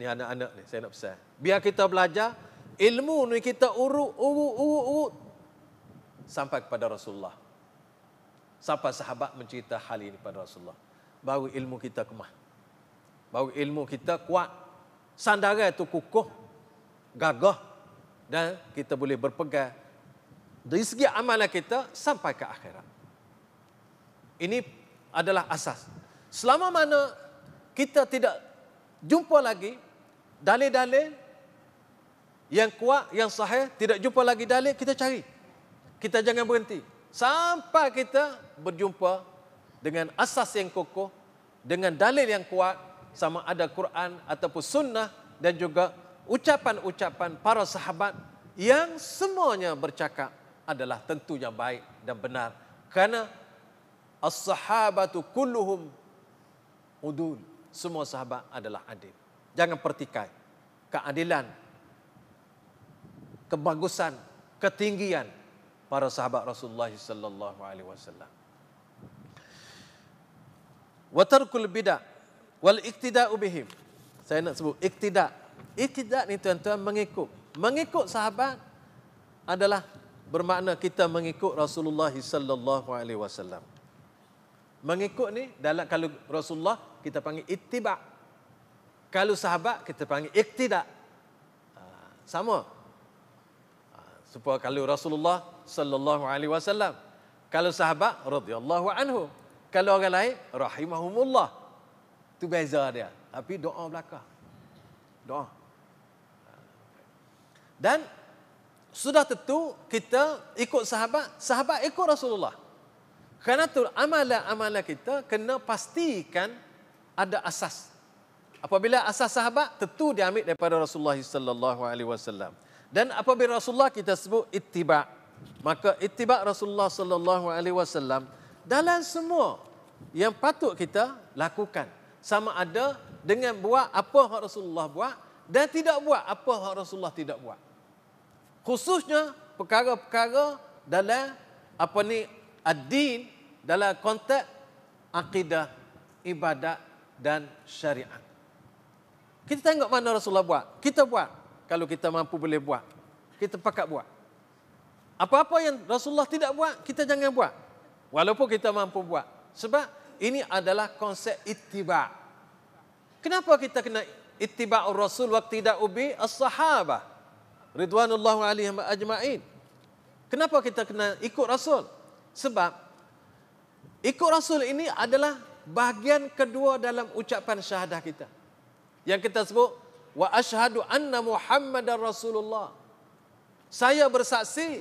ni anak-anak ni saya nak pesan. Biar kita belajar ilmu ni kita urut urut urut urut sampai kepada Rasulullah. Sampai sahabat mencerita hal ini kepada Rasulullah. Baru ilmu kita kemah. Baru ilmu kita kuat. Sandaran itu kukuh. Gagah dan kita boleh berpegang dari segi amalan kita sampai ke akhirat. Ini adalah asas. Selama mana kita tidak jumpa lagi dalil-dalil yang kuat, yang sahih, tidak jumpa lagi dalil, kita cari. Kita jangan berhenti. Sampai kita berjumpa dengan asas yang kokoh, dengan dalil yang kuat, sama ada Quran ataupun sunnah dan juga ucapan-ucapan para sahabat yang semuanya bercakap adalah tentu yang baik dan benar kerana as-sahabatu kulluhum udul semua sahabat adalah adil jangan pertikai keadilan kebagusan ketinggian para sahabat Rasulullah sallallahu alaihi wasallam wa tarkul bidah wal iktida'u bihim saya nak sebut iktidak Iktidak ni tuan-tuan mengikut. Mengikut sahabat adalah bermakna kita mengikut Rasulullah sallallahu alaihi wasallam. Mengikut ni dalam kalau Rasulullah kita panggil ittiba. Kalau sahabat kita panggil iktidak. Ha, sama. Ha, supaya kalau Rasulullah sallallahu alaihi wasallam, kalau sahabat radhiyallahu anhu, kalau orang lain rahimahumullah. Tu beza dia. Tapi doa belakang. Doa. Dan sudah tentu kita ikut sahabat, sahabat ikut Rasulullah. Kerana tu amalan-amalan kita kena pastikan ada asas. Apabila asas sahabat tentu diambil daripada Rasulullah sallallahu alaihi wasallam. Dan apabila Rasulullah kita sebut ittiba, maka ittiba Rasulullah sallallahu alaihi wasallam dalam semua yang patut kita lakukan. Sama ada dengan buat apa yang Rasulullah buat dan tidak buat apa yang Rasulullah tidak buat. Khususnya perkara-perkara dalam apa ni ad-din dalam konteks akidah, ibadat dan syariat. Kita tengok mana Rasulullah buat. Kita buat. Kalau kita mampu boleh buat. Kita pakat buat. Apa-apa yang Rasulullah tidak buat, kita jangan buat. Walaupun kita mampu buat. Sebab ini adalah konsep ittiba. Kenapa kita kena ittiba'ur Rasul waktu tidak ubi as-sahabah? Ridwanullah alaihim ajma'in. Kenapa kita kena ikut Rasul? Sebab ikut Rasul ini adalah bahagian kedua dalam ucapan syahadah kita. Yang kita sebut wa asyhadu anna Muhammadar Rasulullah. Saya bersaksi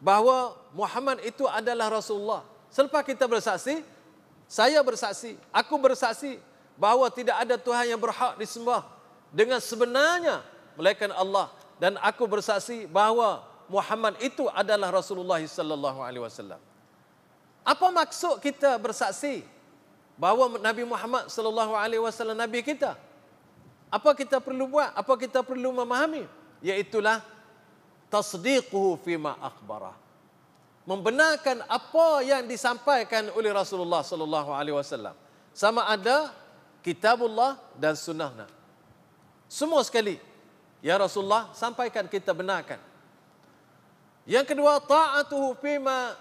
bahawa Muhammad itu adalah Rasulullah. Selepas kita bersaksi, saya bersaksi, aku bersaksi bahawa tidak ada Tuhan yang berhak disembah dengan sebenarnya melainkan Allah dan aku bersaksi bahawa Muhammad itu adalah Rasulullah sallallahu alaihi wasallam. Apa maksud kita bersaksi bahawa Nabi Muhammad sallallahu alaihi wasallam nabi kita? Apa kita perlu buat? Apa kita perlu memahami? Iaitulah tasdiquhu fima akhbara. Membenarkan apa yang disampaikan oleh Rasulullah sallallahu alaihi wasallam. Sama ada kitabullah dan sunnahnya. Semua sekali. Ya Rasulullah sampaikan kita benarkan. Yang kedua taatuhu fima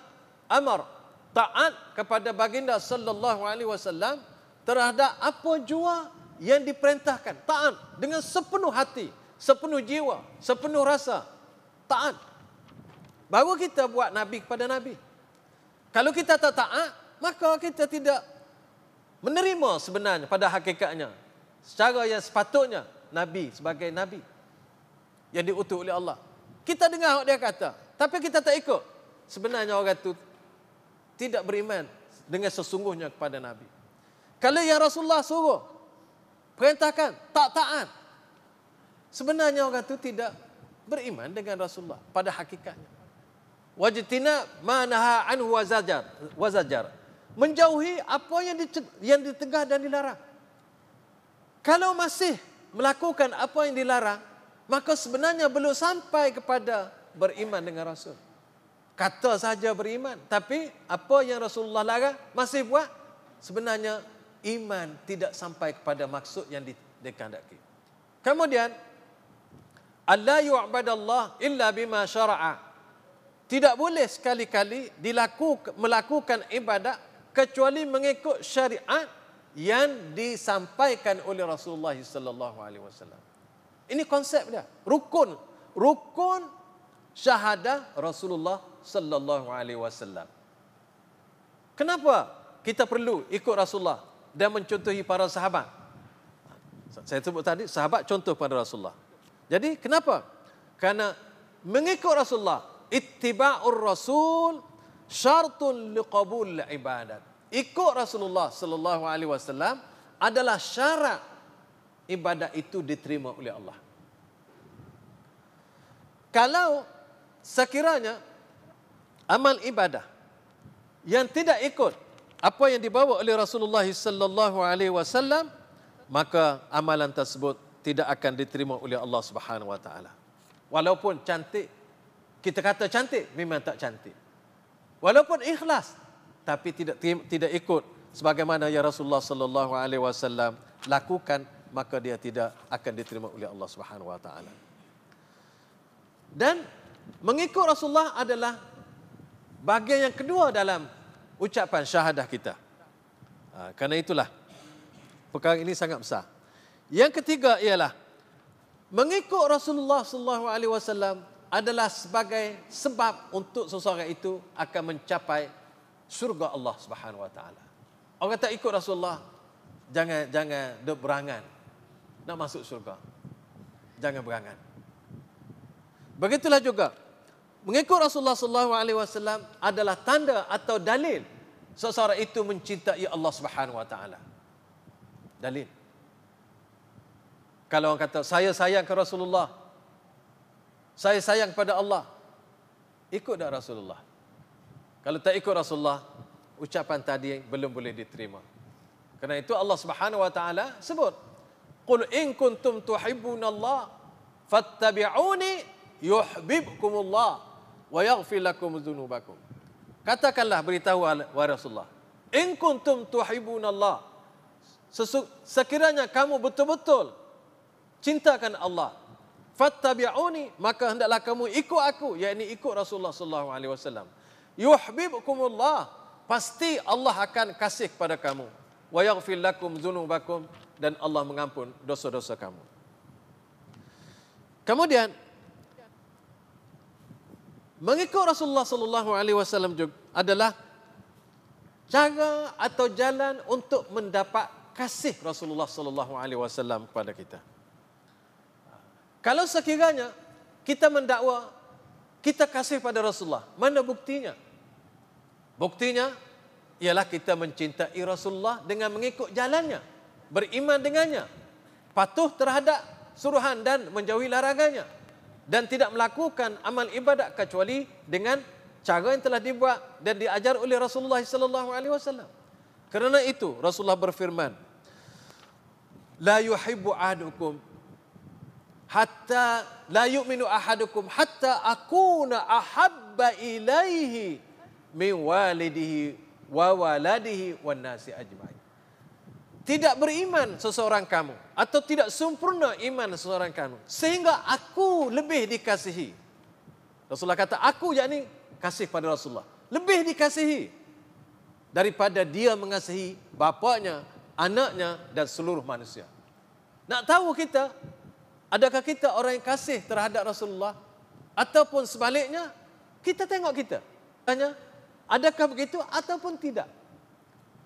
amar taat kepada baginda sallallahu alaihi wasallam terhadap apa jua yang diperintahkan. Taat dengan sepenuh hati sepenuh jiwa sepenuh rasa. Taat. Baru kita buat nabi kepada nabi. Kalau kita tak taat maka kita tidak menerima sebenarnya pada hakikatnya. Secara yang sepatutnya nabi sebagai nabi yang diutus oleh Allah. Kita dengar dia kata tapi kita tak ikut. Sebenarnya orang itu tidak beriman dengan sesungguhnya kepada Nabi. Kalau yang Rasulullah suruh, perintahkan, tak taat. Sebenarnya orang itu tidak beriman dengan Rasulullah pada hakikatnya. Wajtina manaha anhu wazajar, wazajar. Menjauhi apa yang yang ditegah dan dilarang. Kalau masih melakukan apa yang dilarang, maka sebenarnya belum sampai kepada beriman dengan Rasul. Kata saja beriman. Tapi apa yang Rasulullah larang masih buat. Sebenarnya iman tidak sampai kepada maksud yang dikehendaki. Kemudian. Allah yu'badallah illa bima syara'a. Tidak boleh sekali-kali dilakukan, melakukan ibadat kecuali mengikut syariat yang disampaikan oleh Rasulullah sallallahu alaihi wasallam. Ini konsep dia. Rukun. Rukun syahadah Rasulullah sallallahu alaihi wasallam. Kenapa kita perlu ikut Rasulullah dan mencontohi para sahabat? Saya sebut tadi sahabat contoh pada Rasulullah. Jadi kenapa? Karena mengikut Rasulullah ittiba'ur rasul syartun liqabul ibadat. Ikut Rasulullah sallallahu alaihi wasallam adalah syarat ibadat itu diterima oleh Allah. Kalau sekiranya amal ibadah yang tidak ikut apa yang dibawa oleh Rasulullah sallallahu alaihi wasallam maka amalan tersebut tidak akan diterima oleh Allah Subhanahu wa taala. Walaupun cantik kita kata cantik memang tak cantik. Walaupun ikhlas tapi tidak tidak ikut sebagaimana yang Rasulullah sallallahu alaihi wasallam lakukan maka dia tidak akan diterima oleh Allah Subhanahu wa taala. Dan Mengikut Rasulullah adalah bagian yang kedua dalam ucapan syahadah kita. Ha, kerana itulah perkara ini sangat besar. Yang ketiga ialah mengikut Rasulullah sallallahu alaihi wasallam adalah sebagai sebab untuk seseorang itu akan mencapai surga Allah Subhanahu wa taala. Orang tak ikut Rasulullah jangan jangan berangan nak masuk surga. Jangan berangan. Begitulah juga mengikut Rasulullah sallallahu alaihi wasallam adalah tanda atau dalil seseorang itu mencintai Allah Subhanahu wa taala. Dalil. Kalau orang kata saya sayang ke Rasulullah. Saya sayang kepada Allah. Ikut dak Rasulullah. Kalau tak ikut Rasulullah, ucapan tadi belum boleh diterima. Karena itu Allah Subhanahu wa taala sebut, "Qul in kuntum tuhibbunallah fattabi'uni yuhibbukumullah wa yaghfir lakum dzunubakum." Katakanlah beritahu wahai Rasulullah, "In kuntum tuhibbunallah" Sekiranya kamu betul-betul cintakan Allah, fattabi'uni maka hendaklah kamu ikut aku yakni ikut Rasulullah sallallahu alaihi wasallam. Yuhibbukumullah pasti Allah akan kasih kepada kamu. Wa yaghfir lakum dzunubakum dan Allah mengampun dosa-dosa kamu. Kemudian mengikut Rasulullah sallallahu alaihi wasallam juga adalah cara atau jalan untuk mendapat kasih Rasulullah sallallahu alaihi wasallam kepada kita kalau sekiranya kita mendakwa kita kasih pada Rasulullah, mana buktinya? Buktinya ialah kita mencintai Rasulullah dengan mengikut jalannya, beriman dengannya, patuh terhadap suruhan dan menjauhi larangannya dan tidak melakukan amal ibadat kecuali dengan cara yang telah dibuat dan diajar oleh Rasulullah sallallahu alaihi wasallam. Kerana itu Rasulullah berfirman, "La yuhibbu ahadukum hatta la yu'minu ahadukum hatta akuna ahabba ilaihi min walidihi wa waladihi wan nasi ajma'in. Tidak beriman seseorang kamu atau tidak sempurna iman seseorang kamu sehingga aku lebih dikasihi. Rasulullah kata aku yakni kasih pada Rasulullah. Lebih dikasihi daripada dia mengasihi bapaknya, anaknya dan seluruh manusia. Nak tahu kita Adakah kita orang yang kasih terhadap Rasulullah ataupun sebaliknya kita tengok kita. Tanya, adakah begitu ataupun tidak?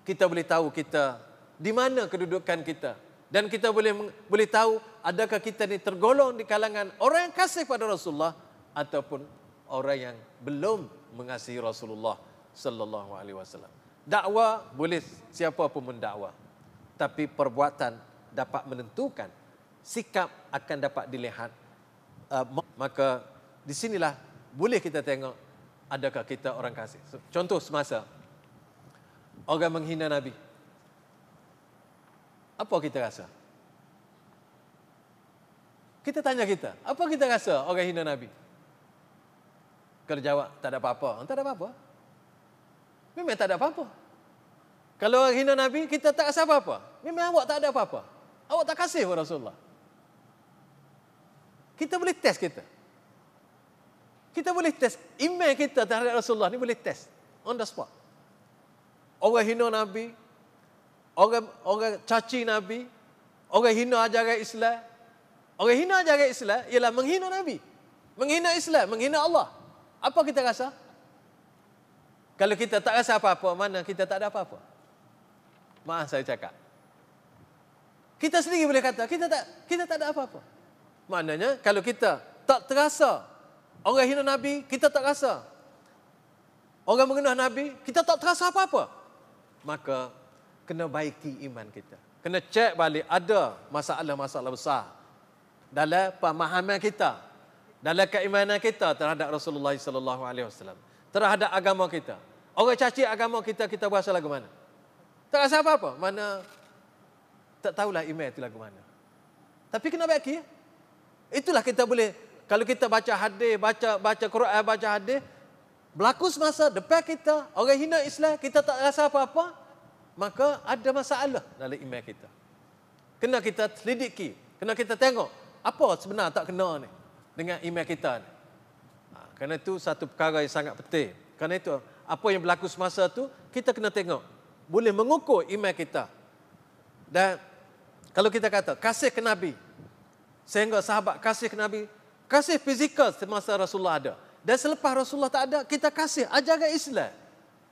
Kita boleh tahu kita di mana kedudukan kita dan kita boleh boleh tahu adakah kita ni tergolong di kalangan orang yang kasih pada Rasulullah ataupun orang yang belum mengasihi Rasulullah sallallahu alaihi wasallam. Dakwah boleh siapa pun mendakwa. Tapi perbuatan dapat menentukan sikap akan dapat dilihat uh, maka di sinilah boleh kita tengok adakah kita orang kasih contoh semasa orang menghina nabi apa kita rasa? Kita tanya kita apa kita rasa orang hina nabi? Kalau jawab tak ada apa-apa. Tak ada apa-apa. Memang tak ada apa-apa. Kalau orang hina nabi kita tak rasa apa-apa. Memang awak tak ada apa-apa. Awak tak kasih kepada Rasulullah. Kita boleh test kita. Kita boleh test. Iman kita terhadap Rasulullah ni boleh test. On the spot. Orang hina Nabi, orang orang caci Nabi, orang hina ajaran Islam. Orang hina ajaran Islam ialah menghina Nabi. Menghina Islam, menghina Allah. Apa kita rasa? Kalau kita tak rasa apa-apa, mana kita tak ada apa-apa? Maaf saya cakap. Kita sendiri boleh kata, kita tak kita tak ada apa-apa. Maknanya kalau kita tak terasa orang hina Nabi, kita tak rasa. Orang mengenal Nabi, kita tak terasa apa-apa. Maka kena baiki iman kita. Kena cek balik ada masalah-masalah besar dalam pemahaman kita, dalam keimanan kita terhadap Rasulullah sallallahu alaihi wasallam, terhadap agama kita. Orang caci agama kita, kita berasa lagu mana? Tak rasa apa-apa. Mana tak tahulah iman itu lagu mana. Tapi kena baiki? Itulah kita boleh kalau kita baca hadis, baca baca Quran, baca hadis, berlaku semasa depan kita orang hina Islam, kita tak rasa apa-apa, maka ada masalah dalam iman kita. Kena kita selidiki, kena kita tengok apa sebenar tak kena ni dengan iman kita ni. Ha, kerana itu satu perkara yang sangat penting. Kerana itu apa yang berlaku semasa tu kita kena tengok. Boleh mengukur iman kita. Dan kalau kita kata kasih ke Nabi, Sehingga sahabat kasih ke Nabi, kasih fizikal semasa Rasulullah ada. Dan selepas Rasulullah tak ada, kita kasih ajaran Islam.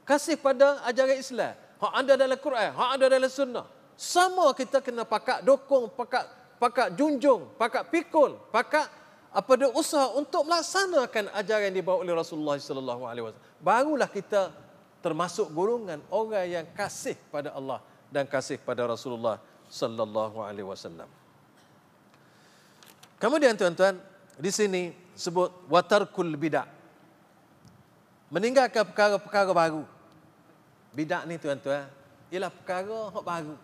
Kasih pada ajaran Islam. Hak ada dalam Quran, hak ada dalam sunnah. Sama kita kena pakak dokong, pakak pakak junjung, pakak pikul, pakak apa dia usaha untuk melaksanakan ajaran yang dibawa oleh Rasulullah sallallahu alaihi wasallam. Barulah kita termasuk golongan orang yang kasih pada Allah dan kasih pada Rasulullah sallallahu alaihi wasallam. Kemudian tuan-tuan, di sini sebut watarkul bidah. Meninggalkan perkara-perkara baru. Bidah ni tuan-tuan, ialah perkara yang baru.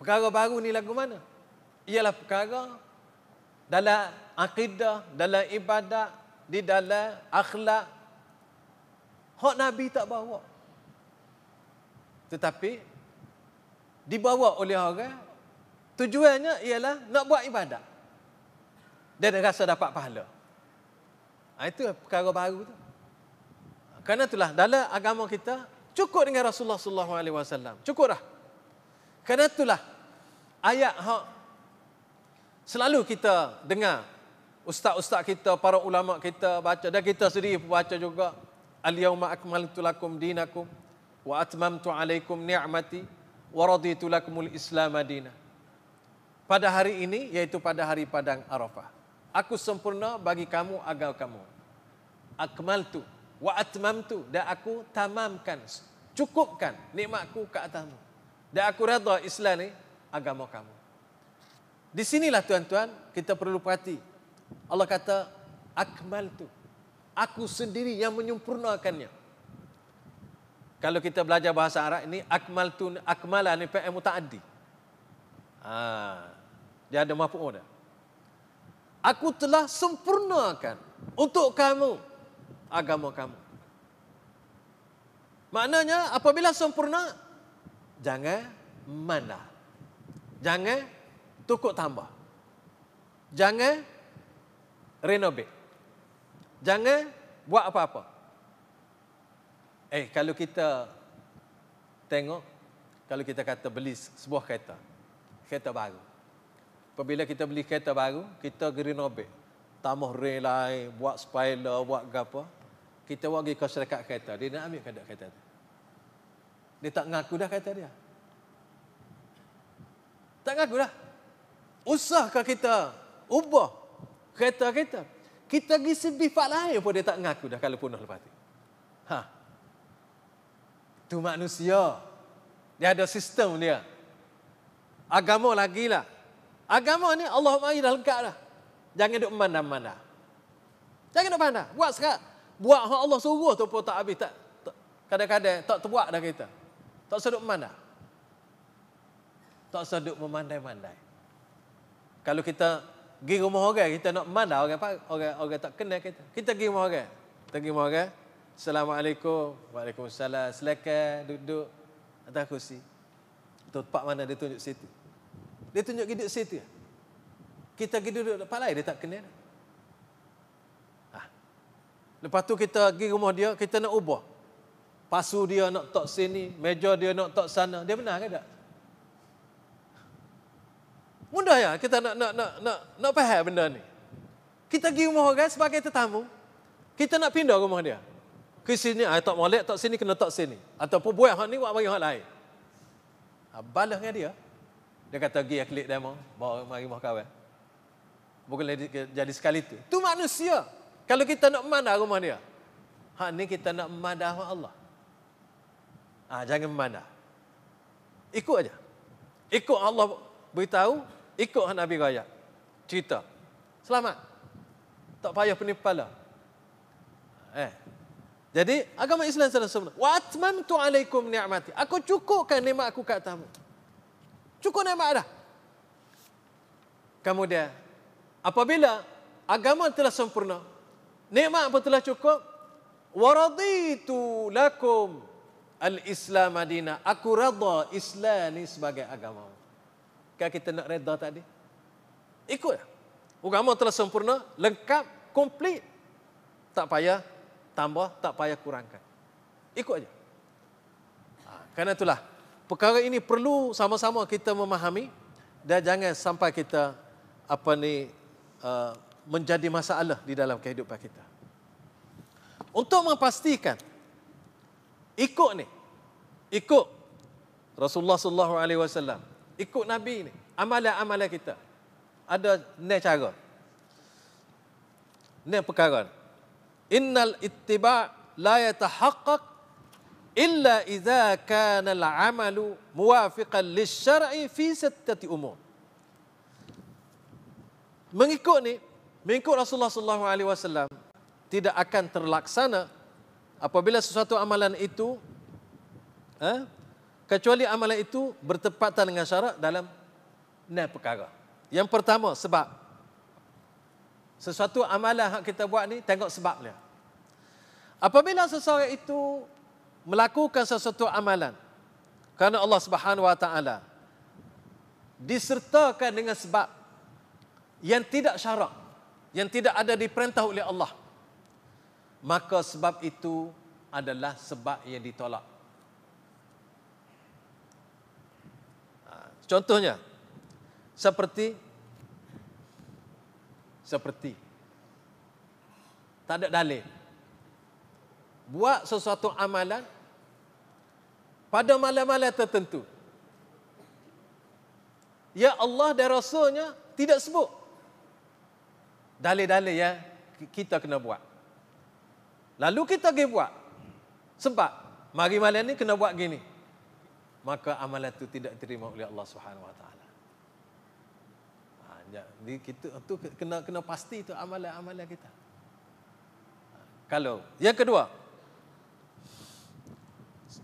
Perkara baru ni lagu mana? Ialah perkara dalam akidah, dalam ibadat, di dalam akhlak. Hak Nabi tak bawa. Tetapi dibawa oleh orang tujuannya ialah nak buat ibadat. Ada rasa dapat pahala. Ha, itu perkara baru tu. Karena itulah dalam agama kita cukup dengan Rasulullah sallallahu alaihi wasallam. Cukup dah. Karena itulah ayat hak selalu kita dengar. Ustaz-ustaz kita, para ulama kita baca dan kita sendiri baca juga. Al-yauma akmaltu lakum dinakum wa atmamtu alaikum ni'mati wa raditu lakumul islam madina pada hari ini yaitu pada hari padang arafah. Aku sempurna bagi kamu agama kamu. Akmaltu wa atmamtu. Dan aku tamamkan. Cukupkan nikmatku ke atasmu. Dan aku redha Islam ni agama kamu. Di sinilah tuan-tuan kita perlu perhati. Allah kata akmal tu aku sendiri yang menyempurnakannya. Kalau kita belajar bahasa Arab ini akmal tu akmala ni fi'il mutaaddi. Ha dia ada maf'ul dah. Aku telah sempurnakan untuk kamu agama kamu maknanya apabila sempurna jangan mana jangan tukuk tambah jangan renovate. Jangan buat apa-apa. Eh, kalau kita tengok, kalau kita kata beli sebuah kereta, kereta baru. Apabila kita beli kereta baru, kita renovate. Tambah rail lain, buat spoiler, buat apa. Kita pergi ke syarikat kereta. Dia nak ambil kereta kereta tu. Dia tak ngaku dah kereta dia. Tak ngaku dah. Usahkah kita ubah kereta kita. Kita pergi sebifat lain pun dia tak mengaku dah kalau punah lepas tu. Ha. Tu manusia. Dia ada sistem dia. Agama lagi lah. Agama ni Allah mari dah lengkap dah. Jangan duk memandang-mandang. Jangan duk pandang. Buat sekarang. Buat hak Allah suruh tu pun tak habis. Tak, kadang-kadang tak terbuat dah kita. Tak seduk memandang. Tak seduk memandai-mandai. Kalau kita pergi rumah orang kita nak mana orang orang orang tak kenal kita. Kita pergi rumah orang. Kita pergi rumah orang. Assalamualaikum. Waalaikumsalam. Silakan duduk atas kursi. Tempat mana dia tunjuk situ. Dia tunjuk duduk situ. Kita pergi duduk tempat lain dia tak kenal. Ha. Lepas tu kita pergi rumah dia, kita nak ubah. Pasu dia nak tok sini, meja dia nak tok sana. Dia benar ke tak? Mudah ya kita nak nak nak nak nak faham benda ni. Kita pergi rumah orang sebagai tetamu. Kita nak pindah rumah dia. Ke sini, ah, tak molek, tak sini, kena tak sini. Ataupun buat hak ni, buat bagi hak lain. Ah, balas dengan dia. Dia kata, pergi klik demo. Bawa mari rumah kawan. Bukan jadi sekali tu. Tu manusia. Kalau kita nak mana rumah dia. Hak ni kita nak memandah Allah. Ah, jangan memandah. Ikut aja. Ikut Allah beritahu, Ikut Nabi Raya. Cerita. Selamat. Tak payah pening kepala. Eh. Jadi agama Islam salah sempurna. Wa atmamtu alaikum ni'mati. Aku cukupkan nikmat aku kat kamu. Cukup nikmat dah. Kemudian apabila agama telah sempurna, nikmat pun telah cukup, wa raditu lakum al-Islam Madinah. Aku redha Islam ni sebagai agama. Kan kita nak reda tadi. Ikut. Agama telah sempurna, lengkap, komplit. Tak payah tambah, tak payah kurangkan. Ikut aja. Ha, kerana itulah, perkara ini perlu sama-sama kita memahami dan jangan sampai kita apa ni uh, menjadi masalah di dalam kehidupan kita. Untuk memastikan ikut ni, ikut Rasulullah sallallahu alaihi wasallam ikut Nabi ni. Amalan-amalan kita. Ada ni cara. Ni perkara. Innal ittiba' la yatahaqqaq illa idza kana al-amalu muwafiqan lisyar'i fi sittati umur. Mengikut ni, mengikut Rasulullah sallallahu alaihi wasallam tidak akan terlaksana apabila sesuatu amalan itu eh, kecuali amalan itu bertepatan dengan syarat dalam enam perkara. Yang pertama sebab sesuatu amalan yang kita buat ni tengok sebab dia. Apabila seseorang itu melakukan sesuatu amalan kerana Allah Subhanahu wa taala disertakan dengan sebab yang tidak syarak, yang tidak ada diperintah oleh Allah. Maka sebab itu adalah sebab yang ditolak. Ha, contohnya seperti seperti tak ada dalil. Buat sesuatu amalan pada malam-malam tertentu. Ya Allah dan Rasulnya tidak sebut. Dalil-dalil yang kita kena buat. Lalu kita pergi buat. Sebab mari malam ni kena buat gini. Maka amalan itu tidak diterima oleh Allah Subhanahu Wa Taala. Ha, jadi kita tu kena kena pasti itu amalan-amalan kita. Ha, kalau yang kedua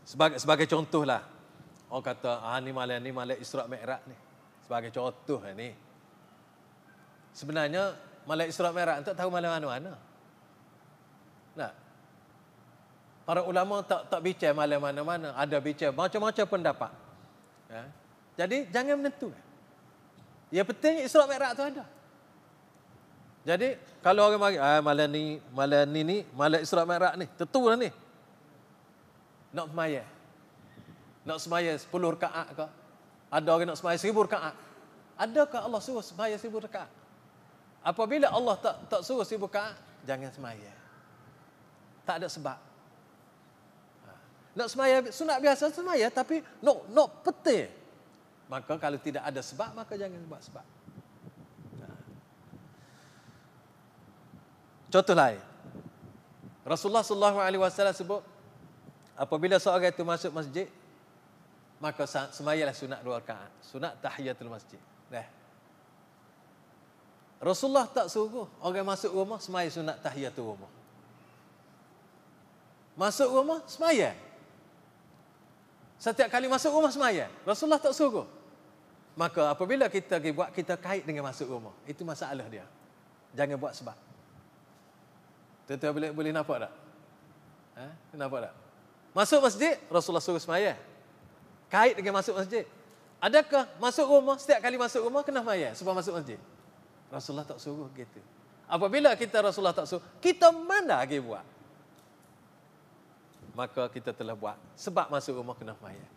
sebagai sebagai contohlah orang kata ah ni malam ni malam Isra Mi'raj ni sebagai contoh ni. Sebenarnya malam Isra Mi'raj tak tahu malam mana-mana. Nah. Para ulama tak tak bincang malam mana-mana, ada bincang macam-macam pendapat. Ya. Jadi jangan menentu. Yang penting Isra Mi'raj tu ada. Jadi kalau orang mari ah malam ni malam ni ni malam Isra Mi'raj ni, tentulah ni. Nak semaya. Nak semaya 10 rakaat ke? Ada orang nak sembahyang seribu rakaat. Adakah Allah suruh sembahyang seribu rakaat? Apabila Allah tak tak suruh rakaat, jangan sembahyang. Tak ada sebab. Ha. Nak sembahyang sunat biasa sembahyang tapi nak nak peti. Maka kalau tidak ada sebab maka jangan buat sebab. Ha. Contoh lain. Rasulullah sallallahu alaihi wasallam sebut apabila seorang itu masuk masjid maka semayalah sunat dua rakaat. Sunat tahiyatul masjid. Dah. Rasulullah tak suruh orang masuk rumah semaya sunat tahiyatul rumah. Masuk rumah semaya. Setiap kali masuk rumah semaya. Rasulullah tak suruh. Maka apabila kita pergi buat kita kait dengan masuk rumah. Itu masalah dia. Jangan buat sebab. Tuan-tuan boleh, boleh nampak tak? Ha? Nampak tak? Masuk masjid, Rasulullah suruh semaya kait dengan masuk masjid. Adakah masuk rumah, setiap kali masuk rumah kena bayar sebab masuk masjid? Rasulullah tak suruh gitu. Apabila kita Rasulullah tak suruh, kita mana lagi buat? Maka kita telah buat. Sebab masuk rumah kena bayar.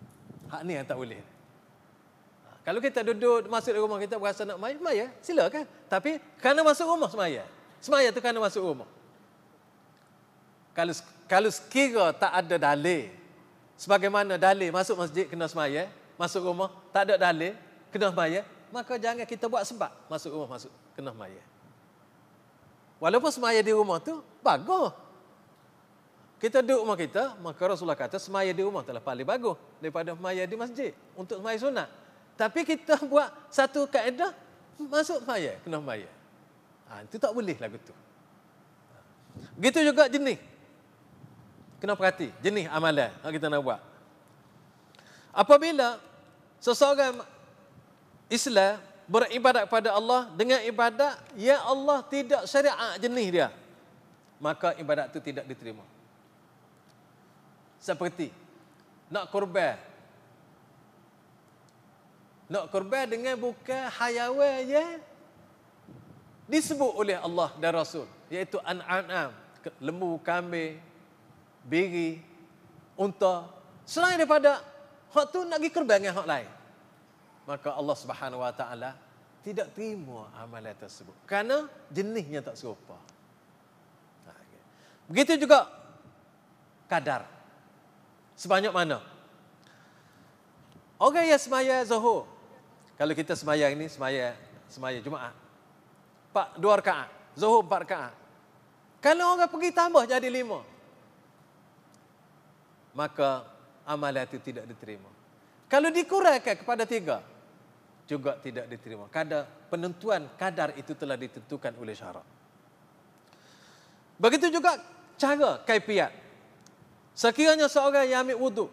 Hak ni yang tak boleh. Ha, kalau kita duduk masuk rumah kita berasa nak maya, maya, silakan. Tapi kerana masuk rumah semaya. Semaya tu kerana masuk rumah. Kalau kalau sekira tak ada dalil Sebagaimana dalil masuk masjid kena semaya, masuk rumah tak ada dalil kena semaya, maka jangan kita buat sebab masuk rumah masuk kena semaya. Walaupun semaya di rumah tu bagus. Kita duduk rumah kita, maka Rasulullah kata semaya di rumah telah paling bagus daripada semaya di masjid untuk semaya sunat. Tapi kita buat satu kaedah masuk semaya kena semaya. Ha, itu tak boleh lagu tu. Begitu juga jenis kena perhati jenis amalan yang kita nak buat. Apabila seseorang Islam beribadat kepada Allah dengan ibadat yang Allah tidak syariat jenis dia, maka ibadat itu tidak diterima. Seperti nak korban. Nak korban dengan bukan hayawan yang disebut oleh Allah dan Rasul, iaitu an-an'am, lembu, kambing, biri, unta, selain daripada hak tu nak pergi korban dengan hak lain. Maka Allah Subhanahu Wa Taala tidak terima amalan tersebut kerana jenisnya tak serupa. Ha, Begitu juga kadar. Sebanyak mana? Orang yang semaya zuhur. Kalau kita semaya ini semaya semaya Jumaat. Pak dua rakaat. Zuhur empat rakaat. Kalau orang pergi tambah jadi lima maka amalan itu tidak diterima. Kalau dikurangkan kepada tiga, juga tidak diterima. Kadar penentuan kadar itu telah ditentukan oleh syarak. Begitu juga cara kaifiat. Sekiranya seorang yang ambil wuduk,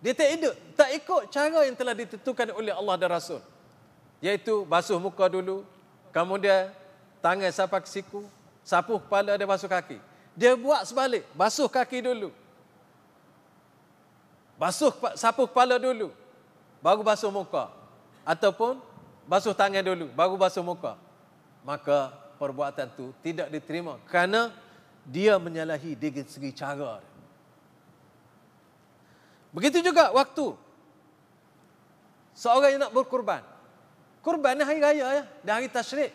Dia tak ikut, tak ikut cara yang telah ditentukan oleh Allah dan Rasul. Iaitu basuh muka dulu, kemudian tangan sapu siku, sapu kepala dan basuh kaki. Dia buat sebalik, basuh kaki dulu. Basuh sapu kepala dulu, baru basuh muka. Ataupun basuh tangan dulu, baru basuh muka. Maka perbuatan itu tidak diterima kerana dia menyalahi dari segi cara. Begitu juga waktu seorang yang nak berkorban. Kurban ni hari raya ya, dan hari tasyrik.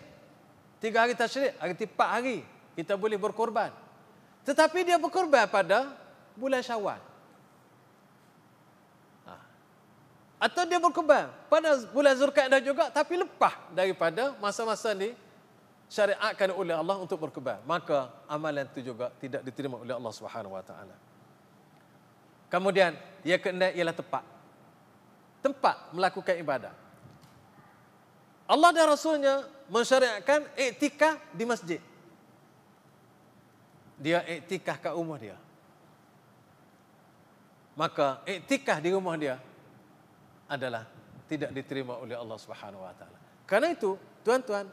Tiga hari tasyrik, hari empat hari kita boleh berkorban. Tetapi dia berkorban pada bulan Syawal. Ha. Atau dia berkorban pada bulan Zulkaidah juga tapi lepas daripada masa-masa ni syariatkan oleh Allah untuk berkorban. Maka amalan itu juga tidak diterima oleh Allah Subhanahu Wa Taala. Kemudian yang keenam ialah tempat. Tempat melakukan ibadah. Allah dan Rasulnya mensyariatkan iktikaf di masjid. Dia iktikaf kat rumah dia. Maka iktikaf di rumah dia adalah tidak diterima oleh Allah Subhanahu wa taala. Karena itu, tuan-tuan,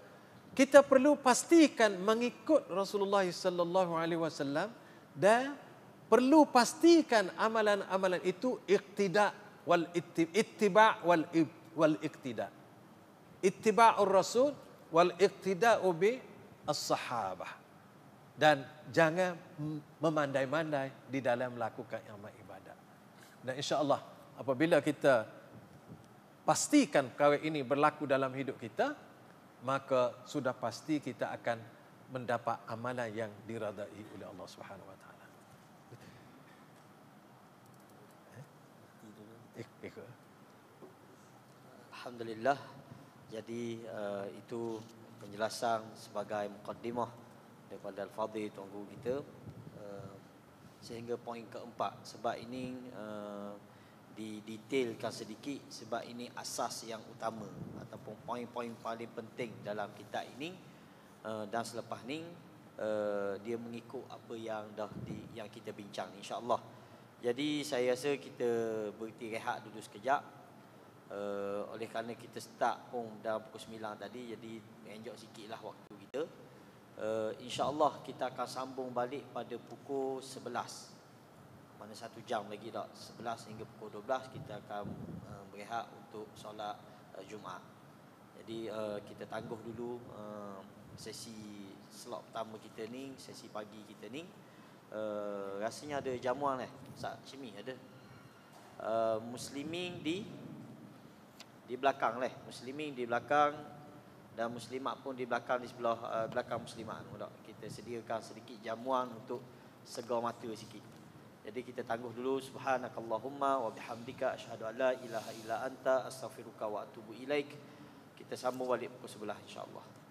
kita perlu pastikan mengikut Rasulullah sallallahu alaihi wasallam dan perlu pastikan amalan-amalan itu iktida wal ittiba wal wal iktida. Ittiba'ur Rasul wal iktida'u bi as-sahabah. Dan jangan memandai-mandai di dalam melakukan amal ibadat. Dan insya-Allah apabila kita pastikan perkara ini berlaku dalam hidup kita, maka sudah pasti kita akan mendapat amalan yang diradai oleh Allah Subhanahu wa taala. Alhamdulillah. Jadi uh, itu penjelasan sebagai mukaddimah daripada Al-Fadhil Tuan Guru kita uh, sehingga poin keempat sebab ini uh, didetailkan sedikit sebab ini asas yang utama ataupun poin-poin paling penting dalam kitab ini uh, dan selepas ini uh, dia mengikut apa yang dah di, yang kita bincang insya-Allah. Jadi saya rasa kita berhenti rehat dulu sekejap. Uh, oleh kerana kita start pun dalam pukul 9 tadi jadi enjok sikitlah waktu kita. Uh, InsyaAllah kita akan sambung balik pada pukul 11. Mana satu jam lagi tak? 11 hingga pukul 12 kita akan uh, berehat untuk solat uh, Jumaat. Jadi uh, kita tangguh dulu uh, sesi slot pertama kita ni, sesi pagi kita ni. Uh, rasanya ada jamuan eh Ustaz Cimi ada uh, Muslimin di Di belakang leh Muslimin di belakang Dan muslimat pun di belakang Di sebelah uh, belakang muslimat Kita sediakan sedikit jamuan Untuk segar mata sikit Jadi kita tangguh dulu Subhanakallahumma wa bihamdika Ashadu an la ilaha illa anta Astaghfiruka wa atubu ilaik. Kita sambung balik pukul sebelah insyaAllah